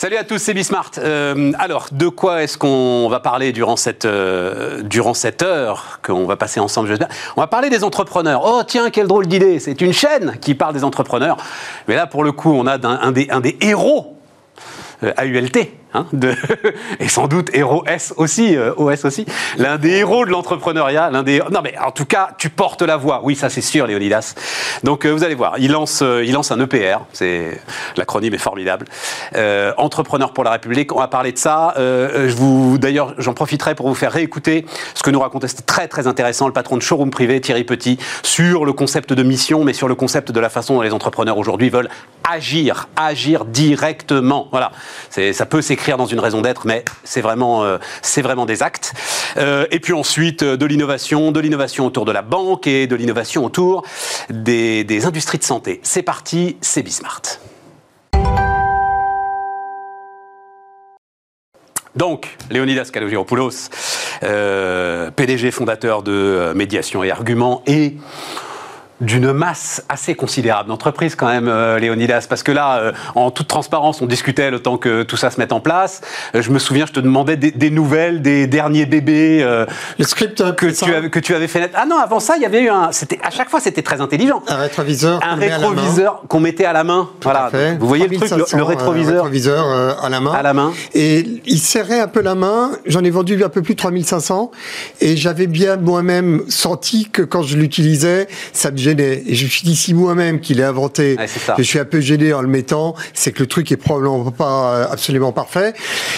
Salut à tous, c'est Bismart. Euh, alors, de quoi est-ce qu'on va parler durant cette, euh, durant cette heure qu'on va passer ensemble On va parler des entrepreneurs. Oh tiens, quelle drôle d'idée C'est une chaîne qui parle des entrepreneurs. Mais là, pour le coup, on a un, des, un des héros euh, AULT Hein, et sans doute héros S aussi, euh, OS aussi, l'un des héros de l'entrepreneuriat, l'un des, non mais en tout cas, tu portes la voix, oui ça c'est sûr Léonidas. Donc euh, vous allez voir, il lance, euh, il lance un EPR, c'est l'acronyme est formidable, Entrepreneur pour la République. On va parler de ça. je d'ailleurs, j'en profiterai pour vous faire réécouter ce que nous racontait, c'était très très intéressant le patron de showroom privé Thierry Petit sur le concept de mission, mais sur le concept de la façon dont les entrepreneurs aujourd'hui veulent agir, agir directement. Voilà, ça peut s'écrire écrire dans une raison d'être, mais c'est vraiment, euh, vraiment des actes. Euh, et puis ensuite, euh, de l'innovation, de l'innovation autour de la banque et de l'innovation autour des, des industries de santé. C'est parti, c'est Bismart. Donc, Léonidas Kalogiropoulos, PDG fondateur de Médiation et Arguments et d'une masse assez considérable d'entreprises quand même, euh, Léonidas, parce que là, euh, en toute transparence, on discutait le temps que tout ça se mette en place. Euh, je me souviens, je te demandais des, nouvelles des derniers bébés. le script que tu, avais, que tu avais fait naître. Ah non, avant ça, il y avait eu un. C'était à chaque fois, c'était très intelligent. Un rétroviseur. Un rétroviseur qu'on mettait à la main. voilà. Vous voyez le truc, le, rétroviseur. rétroviseur à la main. À la main. Et il serrait un peu la main. J'en ai vendu un peu plus de 3500 et j'avais bien moi-même senti que quand je l'utilisais, ça me et je me suis dit, si moi-même qu'il est inventé, je suis un peu gêné en le mettant, c'est que le truc est probablement pas euh, absolument parfait.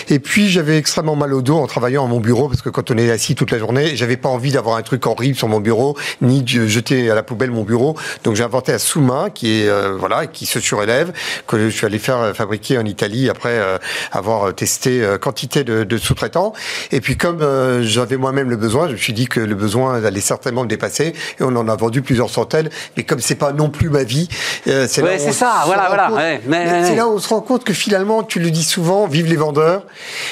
Et puis, j'avais extrêmement mal au dos en travaillant à mon bureau, parce que quand on est assis toute la journée, j'avais pas envie d'avoir un truc horrible sur mon bureau, ni de jeter à la poubelle mon bureau. Donc, j'ai inventé un sous-main qui est, euh, voilà, qui se surélève, que je suis allé faire euh, fabriquer en Italie après avoir testé quantité de, de sous-traitants. Et puis, comme j'avais moi-même le besoin, je me suis dit que le besoin allait certainement me dépasser, et on en a vendu plusieurs centaines mais comme c'est pas non plus ma vie, euh, c'est ouais, c'est ça, voilà, voilà. c'est là où on se rend compte que finalement, tu le dis souvent, vive les vendeurs.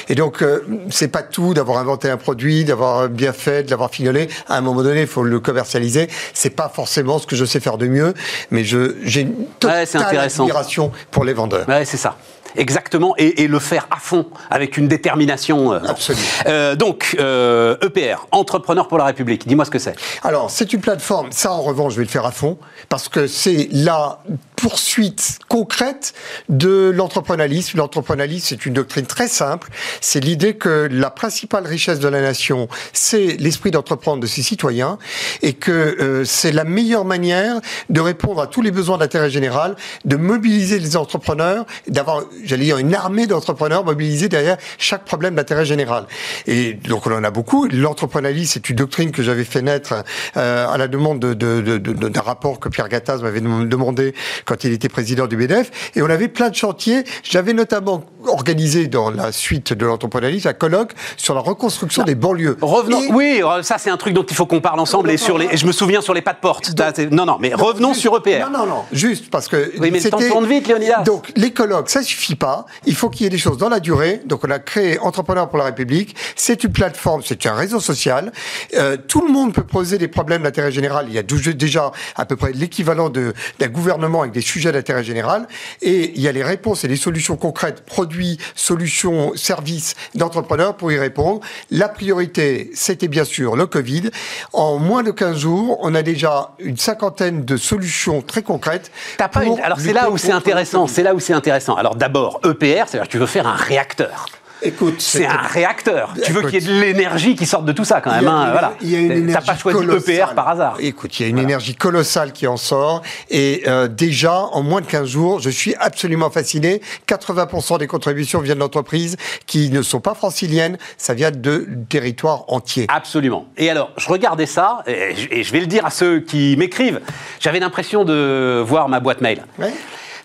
Et donc, euh, c'est pas tout d'avoir inventé un produit, d'avoir bien fait, de l'avoir fignolé. À un moment donné, il faut le commercialiser. C'est pas forcément ce que je sais faire de mieux, mais je j'ai une totale admiration pour les vendeurs. Ouais, c'est ça. Exactement, et, le faire à fond, avec une détermination. Euh, Absolument. Euh, donc, EPR, e Entrepreneur pour la République, dis-moi ce que c'est. Alors, c'est une plateforme, ça en revanche, je vais le faire à fond, parce que c'est la poursuite concrète de l'entrepreneurialisme. L'entrepreneurialisme, c'est une doctrine très simple. C'est l'idée que la principale richesse de la nation, c'est l'esprit d'entreprendre de ses citoyens, et que euh, c'est la meilleure manière de répondre à tous les besoins d'intérêt général, de mobiliser les entrepreneurs, d'avoir j'allais dire, une armée d'entrepreneurs mobilisés derrière chaque problème d'intérêt général. Et donc on en a beaucoup. L'entrepreneurialisme, c'est une doctrine que j'avais fait naître euh, à la demande d'un de, de, de, rapport que Pierre Gattaz m'avait demandé quand il était président du BDF. Et on avait plein de chantiers. J'avais notamment organisé dans la suite de l'entrepreneurialisme un colloque sur la reconstruction des banlieues. Revenons. Oui, euh, ça c'est un truc dont il faut qu'on parle ensemble. Et sur les, et je me souviens sur les pas de porte. non, non, mais revenons sur EPR. Non, non, non. Juste parce que. Oui, mais le temps tourne vite, Léonidas. Donc les colloques, ça suffit pas. Il faut qu'il y ait des choses dans la durée. Donc, on a créé Entrepreneurs pour la République. C'est une plateforme, c'est un réseau social. Euh, tout le monde peut poser des problèmes d'intérêt général. Il y a déjà à peu près l'équivalent d'un gouvernement avec des sujets d'intérêt général. Et il y a les réponses et les solutions concrètes, produits, solutions, services d'entrepreneurs pour y répondre. La priorité, c'était bien sûr le Covid. En moins de 15 jours, on a déjà une cinquantaine de solutions très concrètes. Alors, c'est là où c'est intéressant. C'est là où c'est intéressant. Alors, d'abord, EPR, c'est-à-dire que tu veux faire un réacteur. Écoute, c'est un réacteur. Tu veux qu'il y ait de l'énergie qui sorte de tout ça quand même. Hein, voilà. Il y a une énergie T'as pas choisi EPR par hasard. Écoute, il y a une énergie colossale qui en sort. Et euh, déjà, en moins de 15 jours, je suis absolument fasciné. 80% des contributions viennent d'entreprises qui ne sont pas franciliennes. Ça vient de territoires entiers. Absolument. Et alors, je regardais ça, et je vais le dire à ceux qui m'écrivent. J'avais l'impression de voir ma boîte mail. Ouais.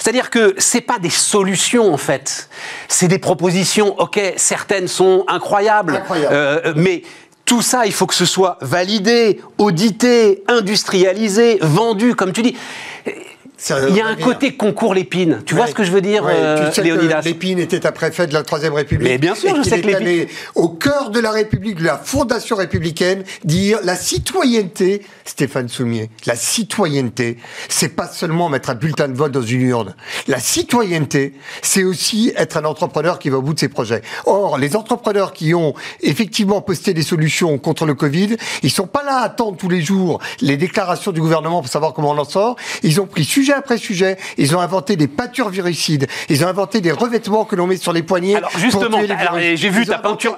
C'est-à-dire que c'est pas des solutions en fait, c'est des propositions. Ok, certaines sont incroyables, euh, mais tout ça, il faut que ce soit validé, audité, industrialisé, vendu, comme tu dis il y a un côté concours Lépine. Tu vois ce que je veux dire, ouais, euh, tu Léonidas Lépine était un préfet de la Troisième République. Mais bien sûr, je sais que Lépine... au cœur de la République, de la fondation républicaine, dire la citoyenneté, Stéphane Soumier, la citoyenneté, c'est pas seulement mettre un bulletin de vote dans une urne. La citoyenneté, c'est aussi être un entrepreneur qui va au bout de ses projets. Or, les entrepreneurs qui ont effectivement posté des solutions contre le Covid, ils sont pas là à attendre tous les jours les déclarations du gouvernement pour savoir comment on en sort. Ils ont pris sujet après sujet. Ils ont inventé des peintures virucides. Ils ont inventé des revêtements que l'on met sur les poignets. Alors justement, j'ai vu ta peinture.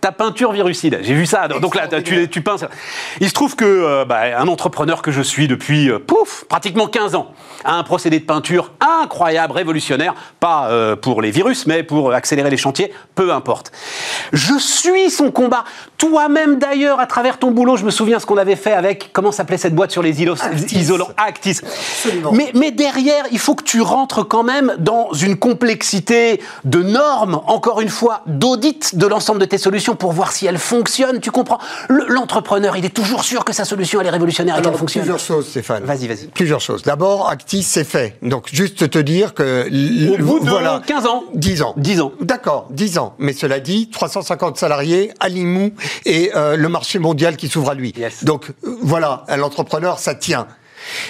Ta peinture virucide. J'ai vu ça. Donc là, tu, tu peins. Il se trouve que euh, bah, un entrepreneur que je suis depuis euh, pouf pratiquement 15 ans a un procédé de peinture incroyable, révolutionnaire, pas euh, pour les virus, mais pour accélérer les chantiers. Peu importe. Je suis son combat. Toi-même d'ailleurs, à travers ton boulot, je me souviens ce qu'on avait fait avec comment s'appelait cette boîte sur les isolants Actis. Mais, mais derrière, il faut que tu rentres quand même dans une complexité de normes, encore une fois, d'audit de l'ensemble de tes solutions pour voir si elles fonctionnent. Tu comprends? L'entrepreneur, il est toujours sûr que sa solution, elle est révolutionnaire et qu'elle fonctionne. Plusieurs choses, Stéphane. Vas-y, vas-y. Plusieurs choses. D'abord, Actis, c'est fait. Donc, juste te dire que... Au bout de voilà, 15 ans. 10 ans. 10 ans. D'accord, 10 ans. Mais cela dit, 350 salariés à Limoux et euh, le marché mondial qui s'ouvre à lui. Donc, euh, voilà, l'entrepreneur, ça tient.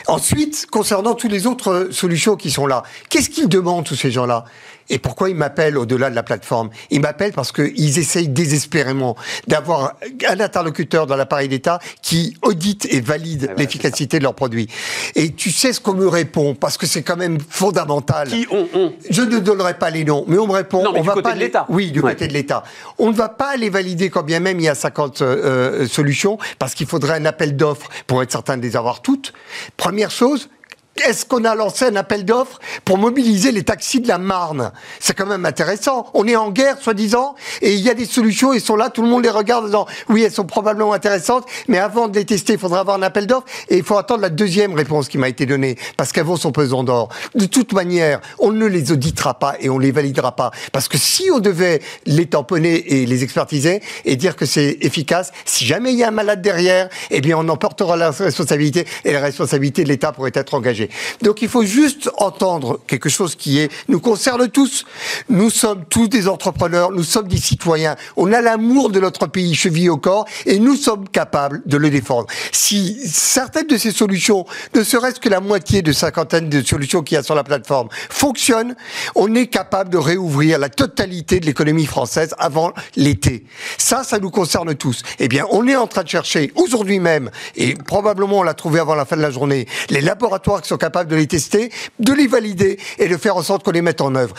Ensuite, concernant toutes les autres solutions qui sont là, qu'est-ce qu'ils demandent, tous ces gens-là? Et pourquoi ils m'appellent au-delà de la plateforme? Ils m'appellent parce qu'ils essayent désespérément d'avoir un interlocuteur dans l'appareil d'État qui audite et valide l'efficacité de leurs produits. Et tu sais ce qu'on me répond, parce que c'est quand même fondamental. Qui on, Je ne donnerai pas les noms, mais on me répond... Non, mais on du va côté pas de l'État. Oui, du côté de l'État. On ne va pas les valider quand bien même il y a 50 euh, solutions, parce qu'il faudrait un appel d'offres pour être certain de les avoir toutes. Première chose, est-ce qu'on a lancé un appel d'offres pour mobiliser les taxis de la Marne? C'est quand même intéressant. On est en guerre, soi-disant, et il y a des solutions, ils sont là, tout le monde les regarde en disant oui, elles sont probablement intéressantes, mais avant de les tester, il faudra avoir un appel d'offres, et il faut attendre la deuxième réponse qui m'a été donnée, parce qu'elles vaut son pesant d'or. De toute manière, on ne les auditera pas et on les validera pas, parce que si on devait les tamponner et les expertiser et dire que c'est efficace, si jamais il y a un malade derrière, eh bien on emportera la responsabilité et la responsabilité de l'État pourrait être engagée. Donc il faut juste entendre quelque chose qui nous concerne tous. Nous sommes tous des entrepreneurs, nous sommes des citoyens. On a l'amour de notre pays chevillé au corps et nous sommes capables de le défendre. Si certaines de ces solutions, ne serait-ce que la moitié de cinquantaine de solutions qu'il y a sur la plateforme, fonctionnent, on est capable de réouvrir la totalité de l'économie française avant l'été. Ça, ça nous concerne tous. Eh bien, on est en train de chercher aujourd'hui même, et probablement on l'a trouvé avant la fin de la journée, les laboratoires qui sont capables de les tester, de les valider et de faire en sorte qu'on les mette en œuvre.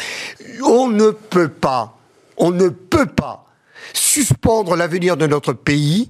On ne peut pas, on ne peut pas suspendre l'avenir de notre pays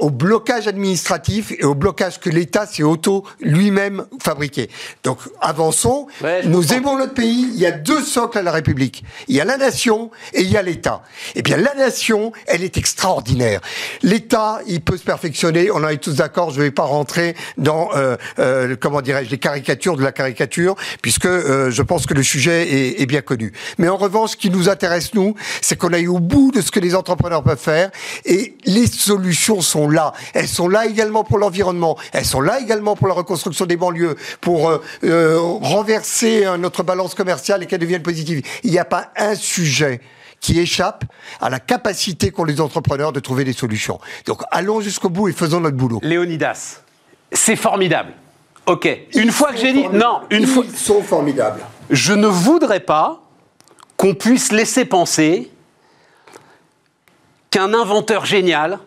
au blocage administratif et au blocage que l'État s'est auto lui-même fabriqué. Donc avançons, nous aimons notre pays, il y a deux socles à la République. Il y a la nation et il y a l'État. Eh bien la nation, elle est extraordinaire. L'État, il peut se perfectionner, on en est tous d'accord, je ne vais pas rentrer dans, euh, euh, comment dirais-je, les caricatures de la caricature, puisque euh, je pense que le sujet est, est, bien connu. Mais en revanche, ce qui nous intéresse, nous, c'est qu'on aille au bout de ce que les entrepreneurs peuvent faire. Et les solutions sont là. Elles sont là également pour l'environnement. Elles sont là également pour la reconstruction des banlieues, pour euh, euh, renverser euh, notre balance commerciale et qu'elle devienne positive. Il n'y a pas un sujet qui échappe à la capacité qu'ont les entrepreneurs de trouver des solutions. Donc allons jusqu'au bout et faisons notre boulot. Léonidas, c'est formidable. Ok. une fois que j'ai dit non, une Ils fois. sont formidables. Je ne voudrais pas qu'on puisse laisser penser qu'un inventeur génial,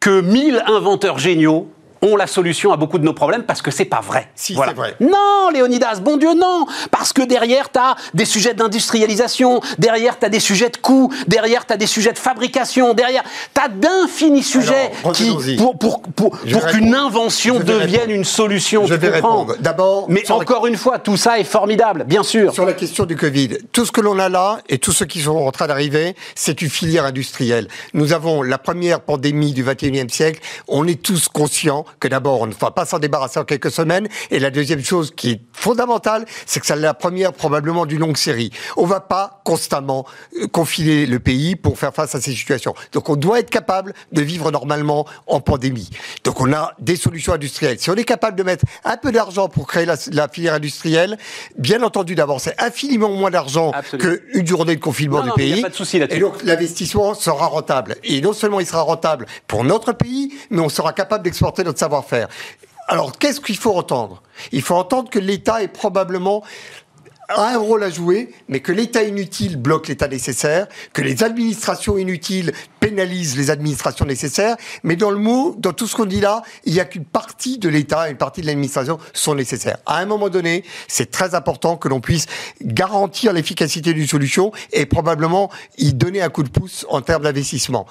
que mille inventeurs géniaux ont la solution à beaucoup de nos problèmes parce que c'est pas vrai. Si, c'est vrai. Non, Léonidas, bon Dieu, non Parce que derrière, tu as des sujets d'industrialisation, derrière, tu as des sujets de coûts, derrière, tu as des sujets de fabrication, derrière, tu as d'infinis sujets qui, pour, pour, pour, pour qu'une invention devienne une solution. Je vais répondre. D'abord, mais encore une fois, tout ça est formidable, bien sûr. Sur la question du Covid, tout ce que l'on a là et tous ceux qui sont en train d'arriver, c'est une filière industrielle. Nous avons la première pandémie du 21e siècle, on est tous conscients que d'abord, on ne va pas s'en débarrasser en quelques semaines. Et la deuxième chose qui est fondamentale, c'est que c'est la première probablement d'une longue série. On va pas constamment euh, confiner le pays pour faire face à ces situations. Donc on doit être capable de vivre normalement en pandémie. Donc on a des solutions industrielles. Si on est capable de mettre un peu d'argent pour créer la, la, filière industrielle, bien entendu d'abord c'est infiniment moins d'argent qu'une journée de confinement du pays. Pas de souci et donc l'investissement sera rentable. Et non seulement il sera rentable pour notre pays, mais on sera capable d'exporter notre savoir-faire. Alors, qu'est-ce qu'il faut entendre? Il faut entendre que l'État est probablement un rôle à jouer, mais que l'État inutile bloque l'État nécessaire, que les administrations inutiles pénalisent les administrations nécessaires, mais dans le mot, dans tout ce qu'on dit là, il n'y a qu'une partie de l'État et une partie de l'administration sont nécessaires. À un moment donné, c'est très important que l'on puisse garantir l'efficacité d'une solution et probablement y donner un coup de pouce en termes d'investissement.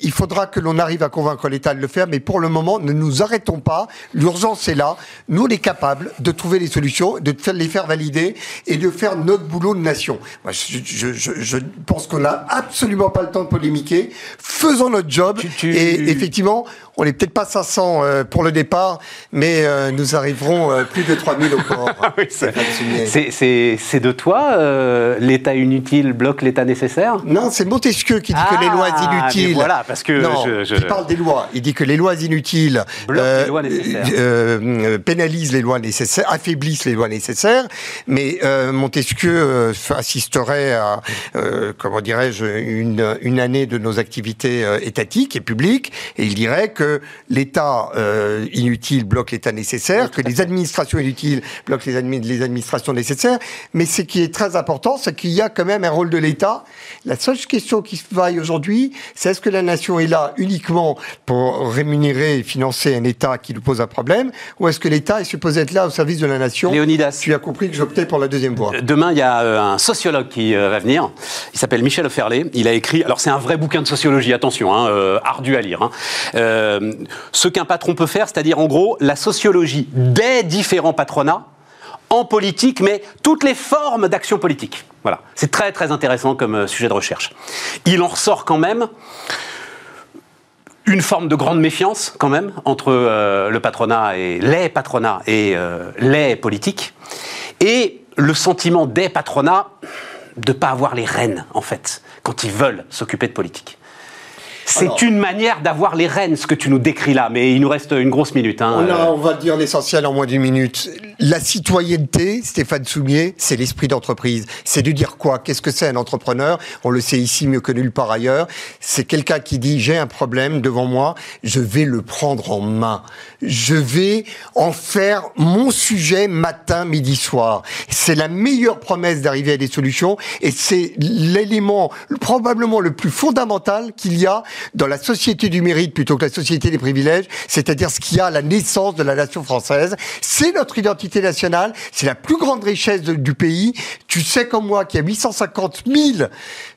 Il faudra que l'on arrive à convaincre l'État de le faire, mais pour le moment, ne nous arrêtons pas. L'urgence est là. Nous, on est capables de trouver des solutions, de les faire valider et de faire notre boulot de nation. Moi, je, je, je, pense qu'on n'a absolument pas le temps de polémiquer. Faisons notre job. Et effectivement, on n'est peut-être pas 500 euh, pour le départ, mais euh, nous arriverons euh, plus de 3000 au port. c'est de toi, l'État inutile bloque l'État nécessaire? Non, c'est Montesquieu qui dit que les lois ah, inutiles... Voilà, parce que... Non, il parle des lois. Il dit que les lois inutiles les lois pénalisent les lois nécessaires, affaiblissent les lois nécessaires, mais Montesquieu assisterait à, comment dirais-je, une, une année de nos activités étatiques et publiques, et il dirait que l'État euh, inutile bloque l'État nécessaire, que les administrations inutiles bloquent les, les administrations nécessaires. Mais ce qui est très important, c'est qu'il y a quand même un rôle de l'État. La seule question qui se vaille aujourd'hui, c'est est-ce que la nation est là uniquement pour rémunérer et financer un État qui nous pose un problème, ou est-ce que l'État est supposé être là au service de la nation? Léonidas. Tu as compris que j'optais pour la deuxième voie. Demain, il y a euh, un sociologue qui euh, va venir. Il s'appelle Michel Oferlé. Il a écrit, alors c'est un vrai bouquin de sociologie, attention, hein, ardu à lire. Hein. Euh, ce qu'un patron peut faire, c'est-à-dire en gros la sociologie des différents patronats en politique, mais toutes les formes d'action politique. Voilà, c'est très très intéressant comme euh, sujet de recherche. Il en ressort quand même une forme de grande méfiance quand même entre euh, le patronat et les patronats et les politiques, et le sentiment des patronats de ne pas avoir les rênes en fait quand ils veulent s'occuper de politique. C'est une manière d'avoir les rênes, ce que tu nous décris là, mais il nous reste une grosse minute. Hein, on, on, va dire l'essentiel en moins d'une minute. La citoyenneté, Stéphane Soumier, c'est l'esprit d'entreprise. C'est de dire quoi? Qu'est-ce que c'est un entrepreneur? On le sait ici mieux que nulle part ailleurs. C'est quelqu'un qui dit j'ai un problème devant moi, je vais le prendre en main. Je vais en faire mon sujet matin, midi, soir. C'est la meilleure promesse d'arriver à des solutions et c'est l'élément probablement le plus fondamental qu'il y a dans la société du mérite plutôt que la société des privilèges, c'est-à-dire ce qui a la naissance de la nation française. C'est notre identité nationale, c'est la plus grande richesse du pays. Tu sais comme moi qu'il y a 850 000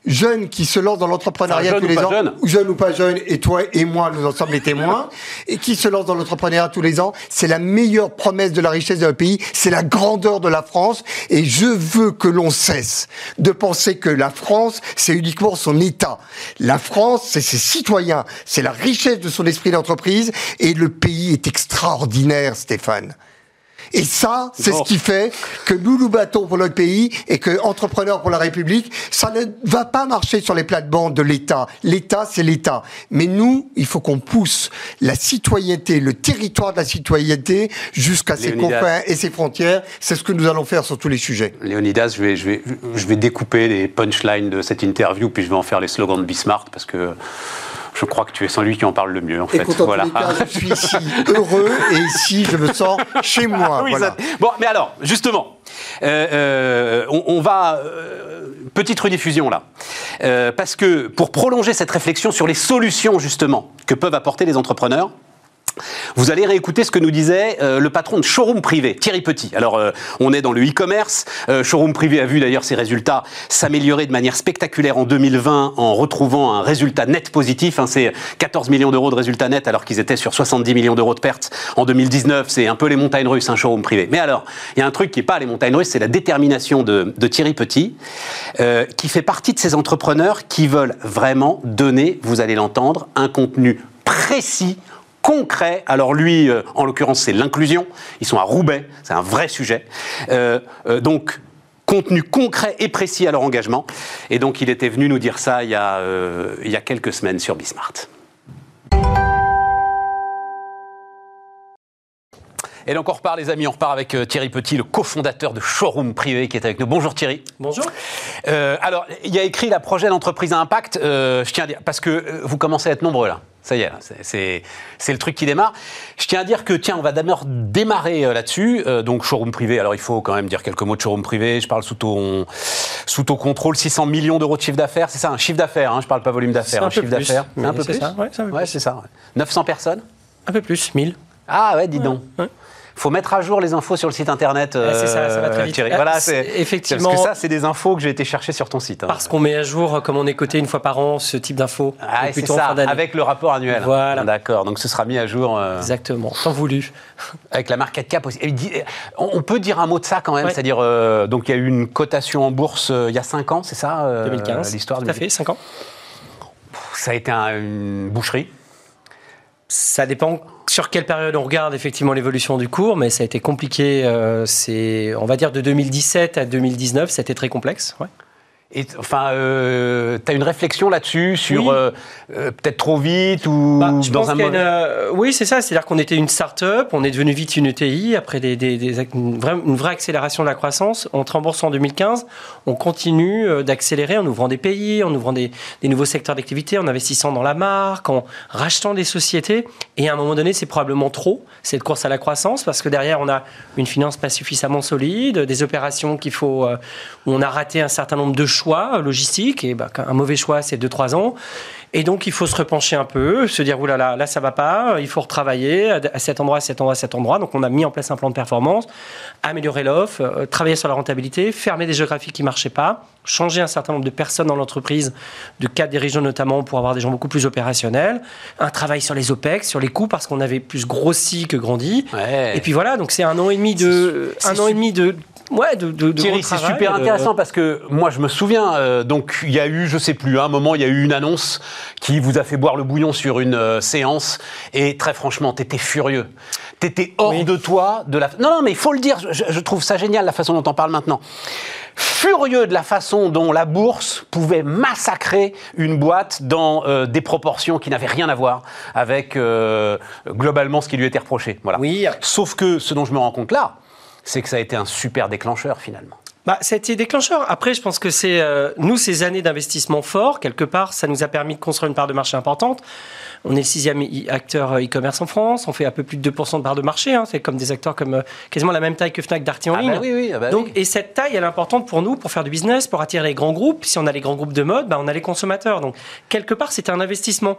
jeunes qui se lancent dans l'entrepreneuriat tous les ans, jeunes ou pas jeunes, et toi et moi, nous en sommes les témoins, et qui se lancent dans l'entrepreneuriat tous les ans. C'est la meilleure promesse de la richesse de pays, c'est la grandeur de la France, et je veux que l'on cesse de penser que la France, c'est uniquement son État. La France, c'est ses citoyens, c'est la richesse de son esprit d'entreprise, et le pays est extraordinaire, Stéphane. Et ça, c'est ce qui fait que nous nous battons pour notre pays et que Entrepreneurs pour la République, ça ne va pas marcher sur les plates-bandes de l'État. L'État, c'est l'État. Mais nous, il faut qu'on pousse la citoyenneté, le territoire de la citoyenneté jusqu'à ses confins et ses frontières. C'est ce que nous allons faire sur tous les sujets. Léonidas, je vais, je vais, je vais découper les punchlines de cette interview, puis je vais en faire les slogans de Bismarck parce que je crois que tu es sans lui qui en parle le mieux, en fait. voilà. je suis ici heureux et ici, je me sens chez moi. Bon, mais alors, justement, euh, euh, on, va. Euh, petite rediffusion là. parce que pour prolonger cette réflexion sur les solutions, justement, que peuvent apporter les entrepreneurs, vous allez réécouter ce que nous disait euh, le patron de Showroom Privé, Thierry Petit. Alors, euh, on est dans le e-commerce. Euh, Showroom Privé a vu d'ailleurs ses résultats s'améliorer de manière spectaculaire en 2020 en retrouvant un résultat net positif. Hein, c'est 14 millions d'euros de résultats nets alors qu'ils étaient sur 70 millions d'euros de pertes en 2019. C'est un peu les montagnes russes, un showroom privé. Mais alors, il y a un truc qui n'est pas les montagnes russes, c'est la détermination de, de Thierry Petit, qui fait partie de ces entrepreneurs qui veulent vraiment donner, vous allez l'entendre, un contenu précis concret. Alors lui, euh, en l'occurrence, c'est l'inclusion. Ils sont à Roubaix, c'est un vrai sujet. Euh, euh, donc contenu concret et précis à leur engagement. Et donc il était venu nous dire ça il y a, il y a quelques semaines sur Bismart. Et donc on repart les amis, on repart avec Thierry Petit, le cofondateur de Showroom Privé qui est avec nous. Bonjour Thierry. Bonjour. alors il y a écrit la projet d'entreprise à impact, je tiens à dire, parce que vous commencez à être nombreux là. Ça y est, c'est le truc qui démarre. Je tiens à dire que, tiens, on va d'abord démarrer euh, là-dessus. Euh, donc, showroom privé, alors il faut quand même dire quelques mots de showroom privé. Je parle sous ton, sous ton contrôle, 600 millions d'euros de chiffre d'affaires. C'est ça, un chiffre d'affaires, hein, je parle pas volume d'affaires, un, chiffre d'affaires. Un peu plus. Ça, ouais, c'est ça. 900 personnes Un peu plus, 1000. Ah ouais, dis donc faut mettre à jour les infos sur le site internet. c'est ça, ça va très vite. Voilà, c'est effectivement. Parce que ça, c'est des infos que j'ai été chercher sur ton site. Hein. Parce qu'on met à jour, comme on est coté une fois par an, ce type d'infos. Ah, c'est ça, avec le rapport annuel. Voilà. D'accord, donc ce sera mis à jour. Euh, Exactement, tant voulu. Avec la market cap aussi. On peut dire un mot de ça quand même, c'est-à-dire, euh, donc il y a eu une cotation en bourse euh, il y a 5 ans, c'est ça 2015. L'histoire Tout à fait, 5 ans. Ça a été une boucherie ça dépend sur quelle période on regarde effectivement l'évolution du cours, mais ça a été compliqué. Euh, c'est, on va dire, de 2017 à 2019, c'était très complexe. Ouais. Et, enfin, euh, tu as une réflexion là-dessus sur euh, euh, peut-être trop vite ou bah, dans un moment Oui, c'est ça. C'est-à-dire qu'on était une start-up, on est devenu vite une ETI après des, une, vraie, accélération de la croissance. On rembourse en 2015, on continue d'accélérer en ouvrant des pays, en ouvrant des, nouveaux secteurs d'activité, en investissant dans la marque, en rachetant des sociétés. Et à un moment donné, c'est probablement trop cette course à la croissance parce que derrière, on a une finance pas suffisamment solide, des opérations qu'il faut où on a raté un certain nombre de choses choix logistique, et bah, un mauvais choix, c'est 2-3 ans. Et donc, il faut se repencher un peu, se dire, oulala, là, là, ça va pas, il faut retravailler à cet endroit, à cet endroit, à cet endroit. Donc, on a mis en place un plan de performance, améliorer l'offre, euh, travailler sur la rentabilité, fermer des géographies qui marchaient pas, changer un certain nombre de personnes dans l'entreprise, de cadres dirigeants notamment, pour avoir des gens beaucoup plus opérationnels, un travail sur les OPEX, sur les coûts, parce qu'on avait plus grossi que grandi. Et puis voilà, donc c'est un an et demi de, un an et demi de Ouais, de, de, Thierry, c'est super intéressant parce que moi, je me souviens, euh, donc il y a eu, je sais plus, à un moment, il y a eu une annonce qui vous a fait boire le bouillon sur une euh, séance et très franchement, t'étais furieux. T'étais hors de toi de la. Non, non, mais il faut le dire. Je, trouve ça génial la façon dont on parle maintenant. Furieux de la façon dont la bourse pouvait massacrer une boîte dans euh, des proportions qui n'avaient rien à voir avec globalement ce qui lui était reproché. Voilà. Oui. Sauf que ce dont je me rends compte là, c'est que ça a été un super déclencheur finalement. Bah, ça a été déclencheur. Après, je pense que c'est euh, nous ces années d'investissement fort quelque part, ça nous a permis de construire une part de marché importante. On est le sixième acteur euh, e-commerce en France. On fait un peu plus de 2% de part de marché. Hein. C'est comme des acteurs comme euh, quasiment la même taille que Fnac, Darty en ah ligne. Bah oui, oui, ah bah Donc, et cette taille, elle est importante pour nous, pour faire du business, pour attirer les grands groupes. Si on a les grands groupes de mode, bah, on a les consommateurs. Donc, quelque part, c'était un investissement.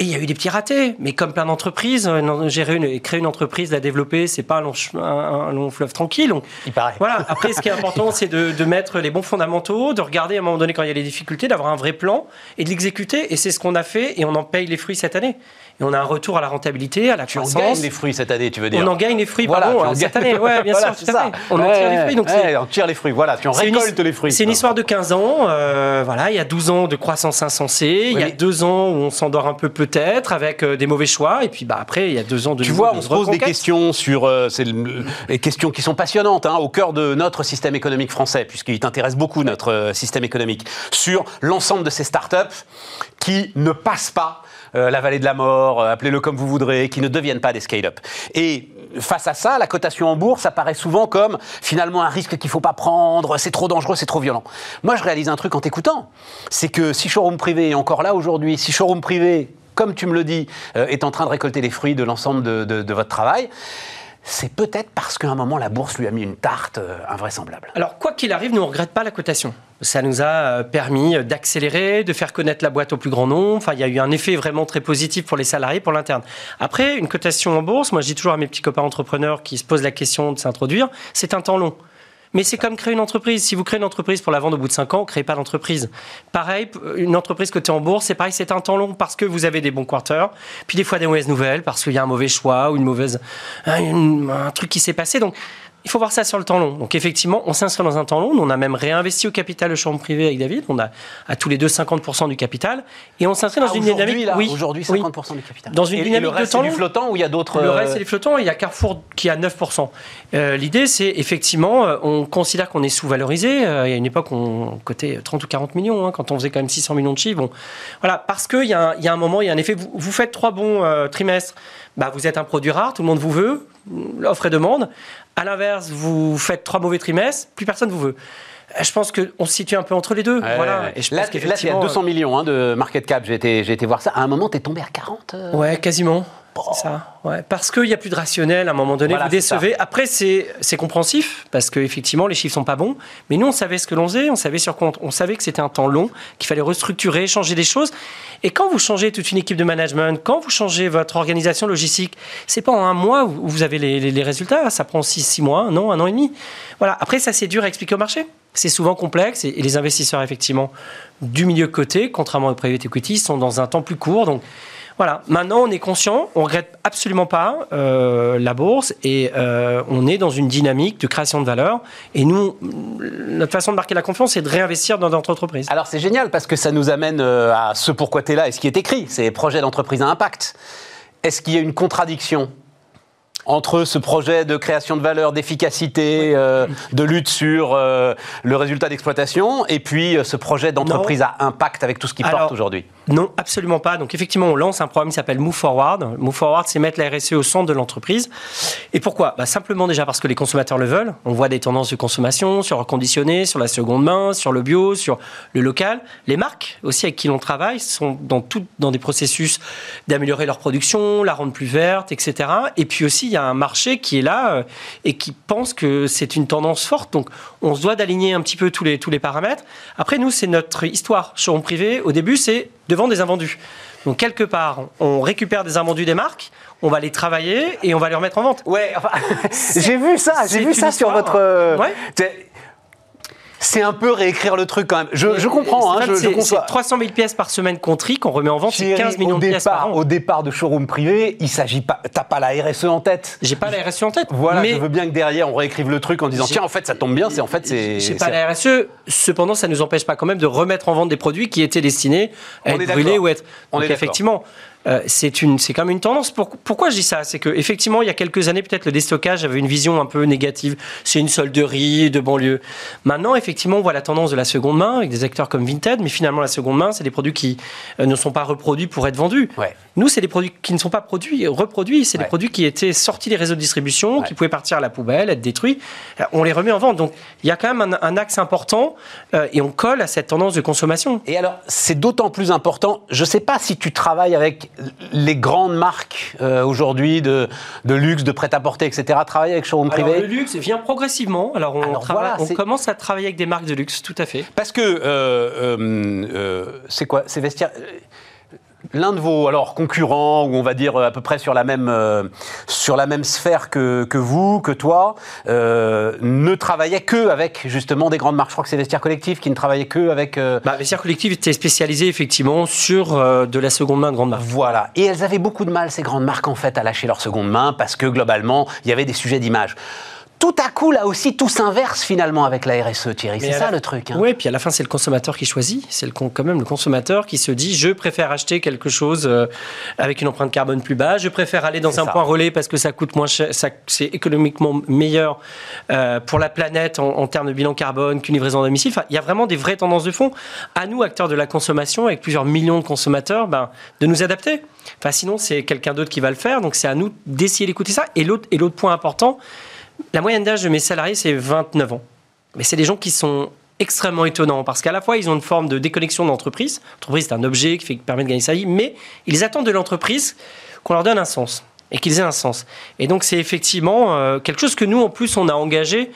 Et il y a eu des petits ratés, mais comme plein d'entreprises, euh, gérer une, créer une entreprise, la développer, c'est pas un long, un, long, fleuve tranquille. il paraît. Voilà. Après, ce qui est important, c'est de, de, mettre les bons fondamentaux, de regarder à un moment donné quand il y a des difficultés, d'avoir un vrai plan et de l'exécuter. Et c'est ce qu'on a fait, et on en paye les fruits cette année et on a un retour à la rentabilité, à la croissance. On gagne les fruits cette année, tu veux dire On en gagne les fruits, voilà, pardon, cette année, ouais, bien sûr, tout fait. On en tire les fruits. Donc on tire les fruits, voilà, tu en récoltes les fruits. C'est une histoire de 15 ans, euh, voilà, il y a 12 ans de croissance insensée, il y a 2 ans où on s'endort un peu peut-être avec euh, des mauvais choix, et puis bah, après, il y a 2 ans de Tu vois, on se pose des questions sur, euh, les questions qui sont passionnantes, hein, au cœur de notre système économique français, puisqu'il t'intéresse beaucoup, notre système économique, sur l'ensemble de ces startups qui ne passent pas euh, la vallée de la mort, euh, appelez-le comme vous voudrez, qui ne deviennent pas des scale-up. Et face à ça, la cotation en bourse apparaît souvent comme finalement un risque qu'il ne faut pas prendre, c'est trop dangereux, c'est trop violent. Moi, je réalise un truc en t'écoutant, c'est que si Showroom Privé est encore là aujourd'hui, si Showroom Privé, comme tu me le dis, euh, est en train de récolter les fruits de l'ensemble de votre travail, c'est peut-être parce qu'à un moment, la bourse lui a mis une tarte euh, invraisemblable. Alors, quoi qu'il arrive, nous, ne regrette pas la cotation. Ça nous a euh, permis d'accélérer, de faire connaître la boîte au plus grand nombre. Enfin, il y a eu un effet vraiment très positif pour les salariés, pour l'interne. Après, une cotation en bourse, moi, je dis toujours à mes petits copains entrepreneurs qui se posent la question de s'introduire, c'est un temps long. Mais c'est comme créer une entreprise. Si vous créez une entreprise pour la vendre au bout de 5 ans, créez pas d'entreprise. Pareil, une entreprise cotée en bourse, c'est pareil, c'est un temps long parce que vous avez des bons quarters, puis des fois des mauvaises nouvelles parce qu'il y a un mauvais choix ou une mauvaise, un, truc qui s'est passé. Donc, il faut voir ça sur le temps long. Donc effectivement, on s'inscrit dans un temps long. On a même réinvesti au capital de chambre privée avec David. On a à tous les deux 50% du capital. Et on s'inscrit dans Ah, une dynamique. là, oui, aujourd'hui, oui. 50% du capital. Dans une Et- et dynamique le reste, de temps c'est du long. flottant ou il y a d'autres. Le reste, euh, c'est les flottants. Il y a Carrefour qui a 9%. Euh, L'idée, c'est effectivement, euh, on considère qu'on est sous-valorisé. Euh, il y a une époque, on cotait 30 ou 40 millions, hein, quand on faisait quand même 600 millions de chiffres. Bon, voilà, parce qu'il y, a un- il y a un moment, il y a un effet. Vous, vous faites trois bons euh, trimestres, bah, vous êtes un produit rare, tout le monde vous veut, l'offre et demande. À l'inverse, vous faites trois mauvais trimestres, plus personne vous veut. Euh, Je pense qu'on se situe un peu entre les deux. Ouais, voilà. Et je là, pense là, c'est à qu'effectivement, 200 millions hein, de market cap. J'ai été, j'ai été voir ça. À un moment, t'es tombé à 40. euh. Ouais, quasiment. C'est ça. Ouais. Parce qu'il n'y a plus de rationnel, à un moment donné, Voilà, vous décevez. Après, c'est compréhensif, parce qu'effectivement, les chiffres sont pas bons. Mais nous, on savait ce que l'on faisait, on savait sur quoi on, on savait que c'était un temps long, qu'il fallait restructurer, changer des choses. Et quand vous changez toute une équipe de management, quand vous changez votre organisation logistique, c'est pas en un mois où vous avez les, les- les résultats. Ça prend six, six mois, un an, un an et demi. Voilà. Après, ça, c'est dur à expliquer au marché. C'est souvent complexe et, et les investisseurs, effectivement, du milieu côté, contrairement aux private equity, sont dans un temps plus court. Donc, voilà, maintenant on est conscient, on regrette absolument pas euh, la bourse et euh, on est dans une dynamique de création de valeur. Et nous, notre façon de marquer la confiance, c'est de réinvestir dans notre entreprise. Alors c'est génial parce que ça nous amène euh, à ce pourquoi tu es là et ce qui est écrit, c'est projet d'entreprise à impact. Est-ce qu'il y a une contradiction entre ce projet de création de valeur, d'efficacité, euh, de lutte sur euh, le résultat d'exploitation, et puis euh, ce projet d'entreprise à impact avec tout ce qui porte aujourd'hui? Non, absolument pas. Donc effectivement, on lance un programme qui s'appelle Move Forward. Move Forward, c'est mettre la RSE au centre de l'entreprise. Et pourquoi? Bah, Simplement déjà parce que les consommateurs le veulent. On voit des tendances de consommation sur le conditionné, sur la seconde main, sur le bio, sur le local. Les marques aussi avec qui l'on travaille sont dans, tout, dans des processus d'améliorer leur production, la rendre plus verte, etc. Et puis aussi, il y a un marché qui est là euh, et qui pense que c'est une tendance forte. Donc on se doit d'aligner un petit peu tous les, tous les paramètres. Après, nous, c'est notre histoire. Privé, au début, c'est de vendre des invendus. Donc, quelque part, on récupère des invendus des marques, on va les travailler et on va les remettre en vente. Ouais, enfin, j'ai vu ça, j'ai vu ça sur votre. euh, Ouais. C'est un peu réécrire le truc quand même. Je, je comprends, hein, je, je conçois. C'est 300 000 pièces par semaine qu'on trie, qu'on remet en vente, c'est Thierry, 15 millions au de pièces par départ, an. au départ de showroom privé, il s'agit pas. T'as pas la RSE en tête. J'ai pas la RSE en tête. Voilà, mais je veux bien que derrière on réécrive le truc en disant tiens en fait ça tombe bien, c'est en fait c'est. J'ai pas la RSE, cependant ça ne nous empêche pas quand même de remettre en vente des produits qui étaient destinés à On être brûlés ou être. On Donc est effectivement, euh, c'est une, c'est quand même une tendance. Pour- pourquoi je dis ça? C'est que effectivement il y a quelques années peut-être le déstockage avait une vision un peu négative. C'est une solderie de banlieue. Maintenant effectivement on voit la tendance de la seconde main avec des acteurs comme Vinted, mais finalement la seconde main c'est des produits qui euh, ne sont pas reproduits pour être vendus. Ouais. Nous, c'est des produits qui ne sont pas produits, reproduits. C'est Ouais. des produits qui étaient sortis des réseaux de distribution, Ouais. qui pouvaient partir à la poubelle, être détruits. Euh, On les remet en vente. Donc, il y a quand même un, un axe important euh, et on colle à cette tendance de consommation. Et alors, c'est d'autant plus important. Je ne sais pas si tu travailles avec les grandes marques euh, aujourd'hui de, de luxe, de prêt-à-porter, etc. Travailler avec showroom Alors, privé le luxe vient progressivement. Alors, on, Alors, travaille- voilà, on commence à travailler avec des marques de luxe, tout à fait. Parce que euh, euh, c'est quoi? C'est vestiaire. L'un de vos alors concurrents, ou on va dire euh, à peu près sur la même euh, sur la même sphère que, que vous, que toi, euh, ne travaillait que avec justement des grandes marques. Je crois que c'est Vestiaire Collectif qui ne travaillait que avec. euh, Bah, Vestiaire Collective était spécialisé effectivement sur de la seconde main de grande marque. Voilà. Et elles avaient beaucoup de mal, ces grandes marques, en fait, à lâcher leur seconde main parce que globalement, il y avait des sujets d'image. Tout à coup, là aussi, tout s'inverse finalement avec la RSE, Thierry. C'est ça la- le truc. hein. Oui, puis à la fin, c'est le consommateur qui choisit. C'est le, con- quand même le consommateur qui se dit je préfère acheter quelque chose euh, avec une empreinte carbone plus basse, je préfère aller dans un ça. point relais parce que ça coûte moins cher, ça- c'est économiquement meilleur euh, pour la planète en, en termes de bilan carbone qu'une livraison à domicile. Enfin, il y a vraiment des vraies tendances de fond. À nous, acteurs de la consommation, avec plusieurs millions de consommateurs, ben, de nous adapter. Enfin, sinon, c'est quelqu'un d'autre qui va le faire. Donc, c'est à nous d'essayer d'écouter ça. Et l'autre point important, la moyenne d'âge de mes salariés, c'est 29 ans. Mais c'est des gens qui sont extrêmement étonnants parce qu'à la fois, ils ont une forme de déconnexion d'entreprise. L'entreprise, c'est un objet qui, fait, qui permet de gagner sa vie, mais ils attendent de l'entreprise qu'on leur donne un sens et qu'ils aient un sens. Et donc, c'est effectivement euh, quelque chose que nous, en plus, on a engagé.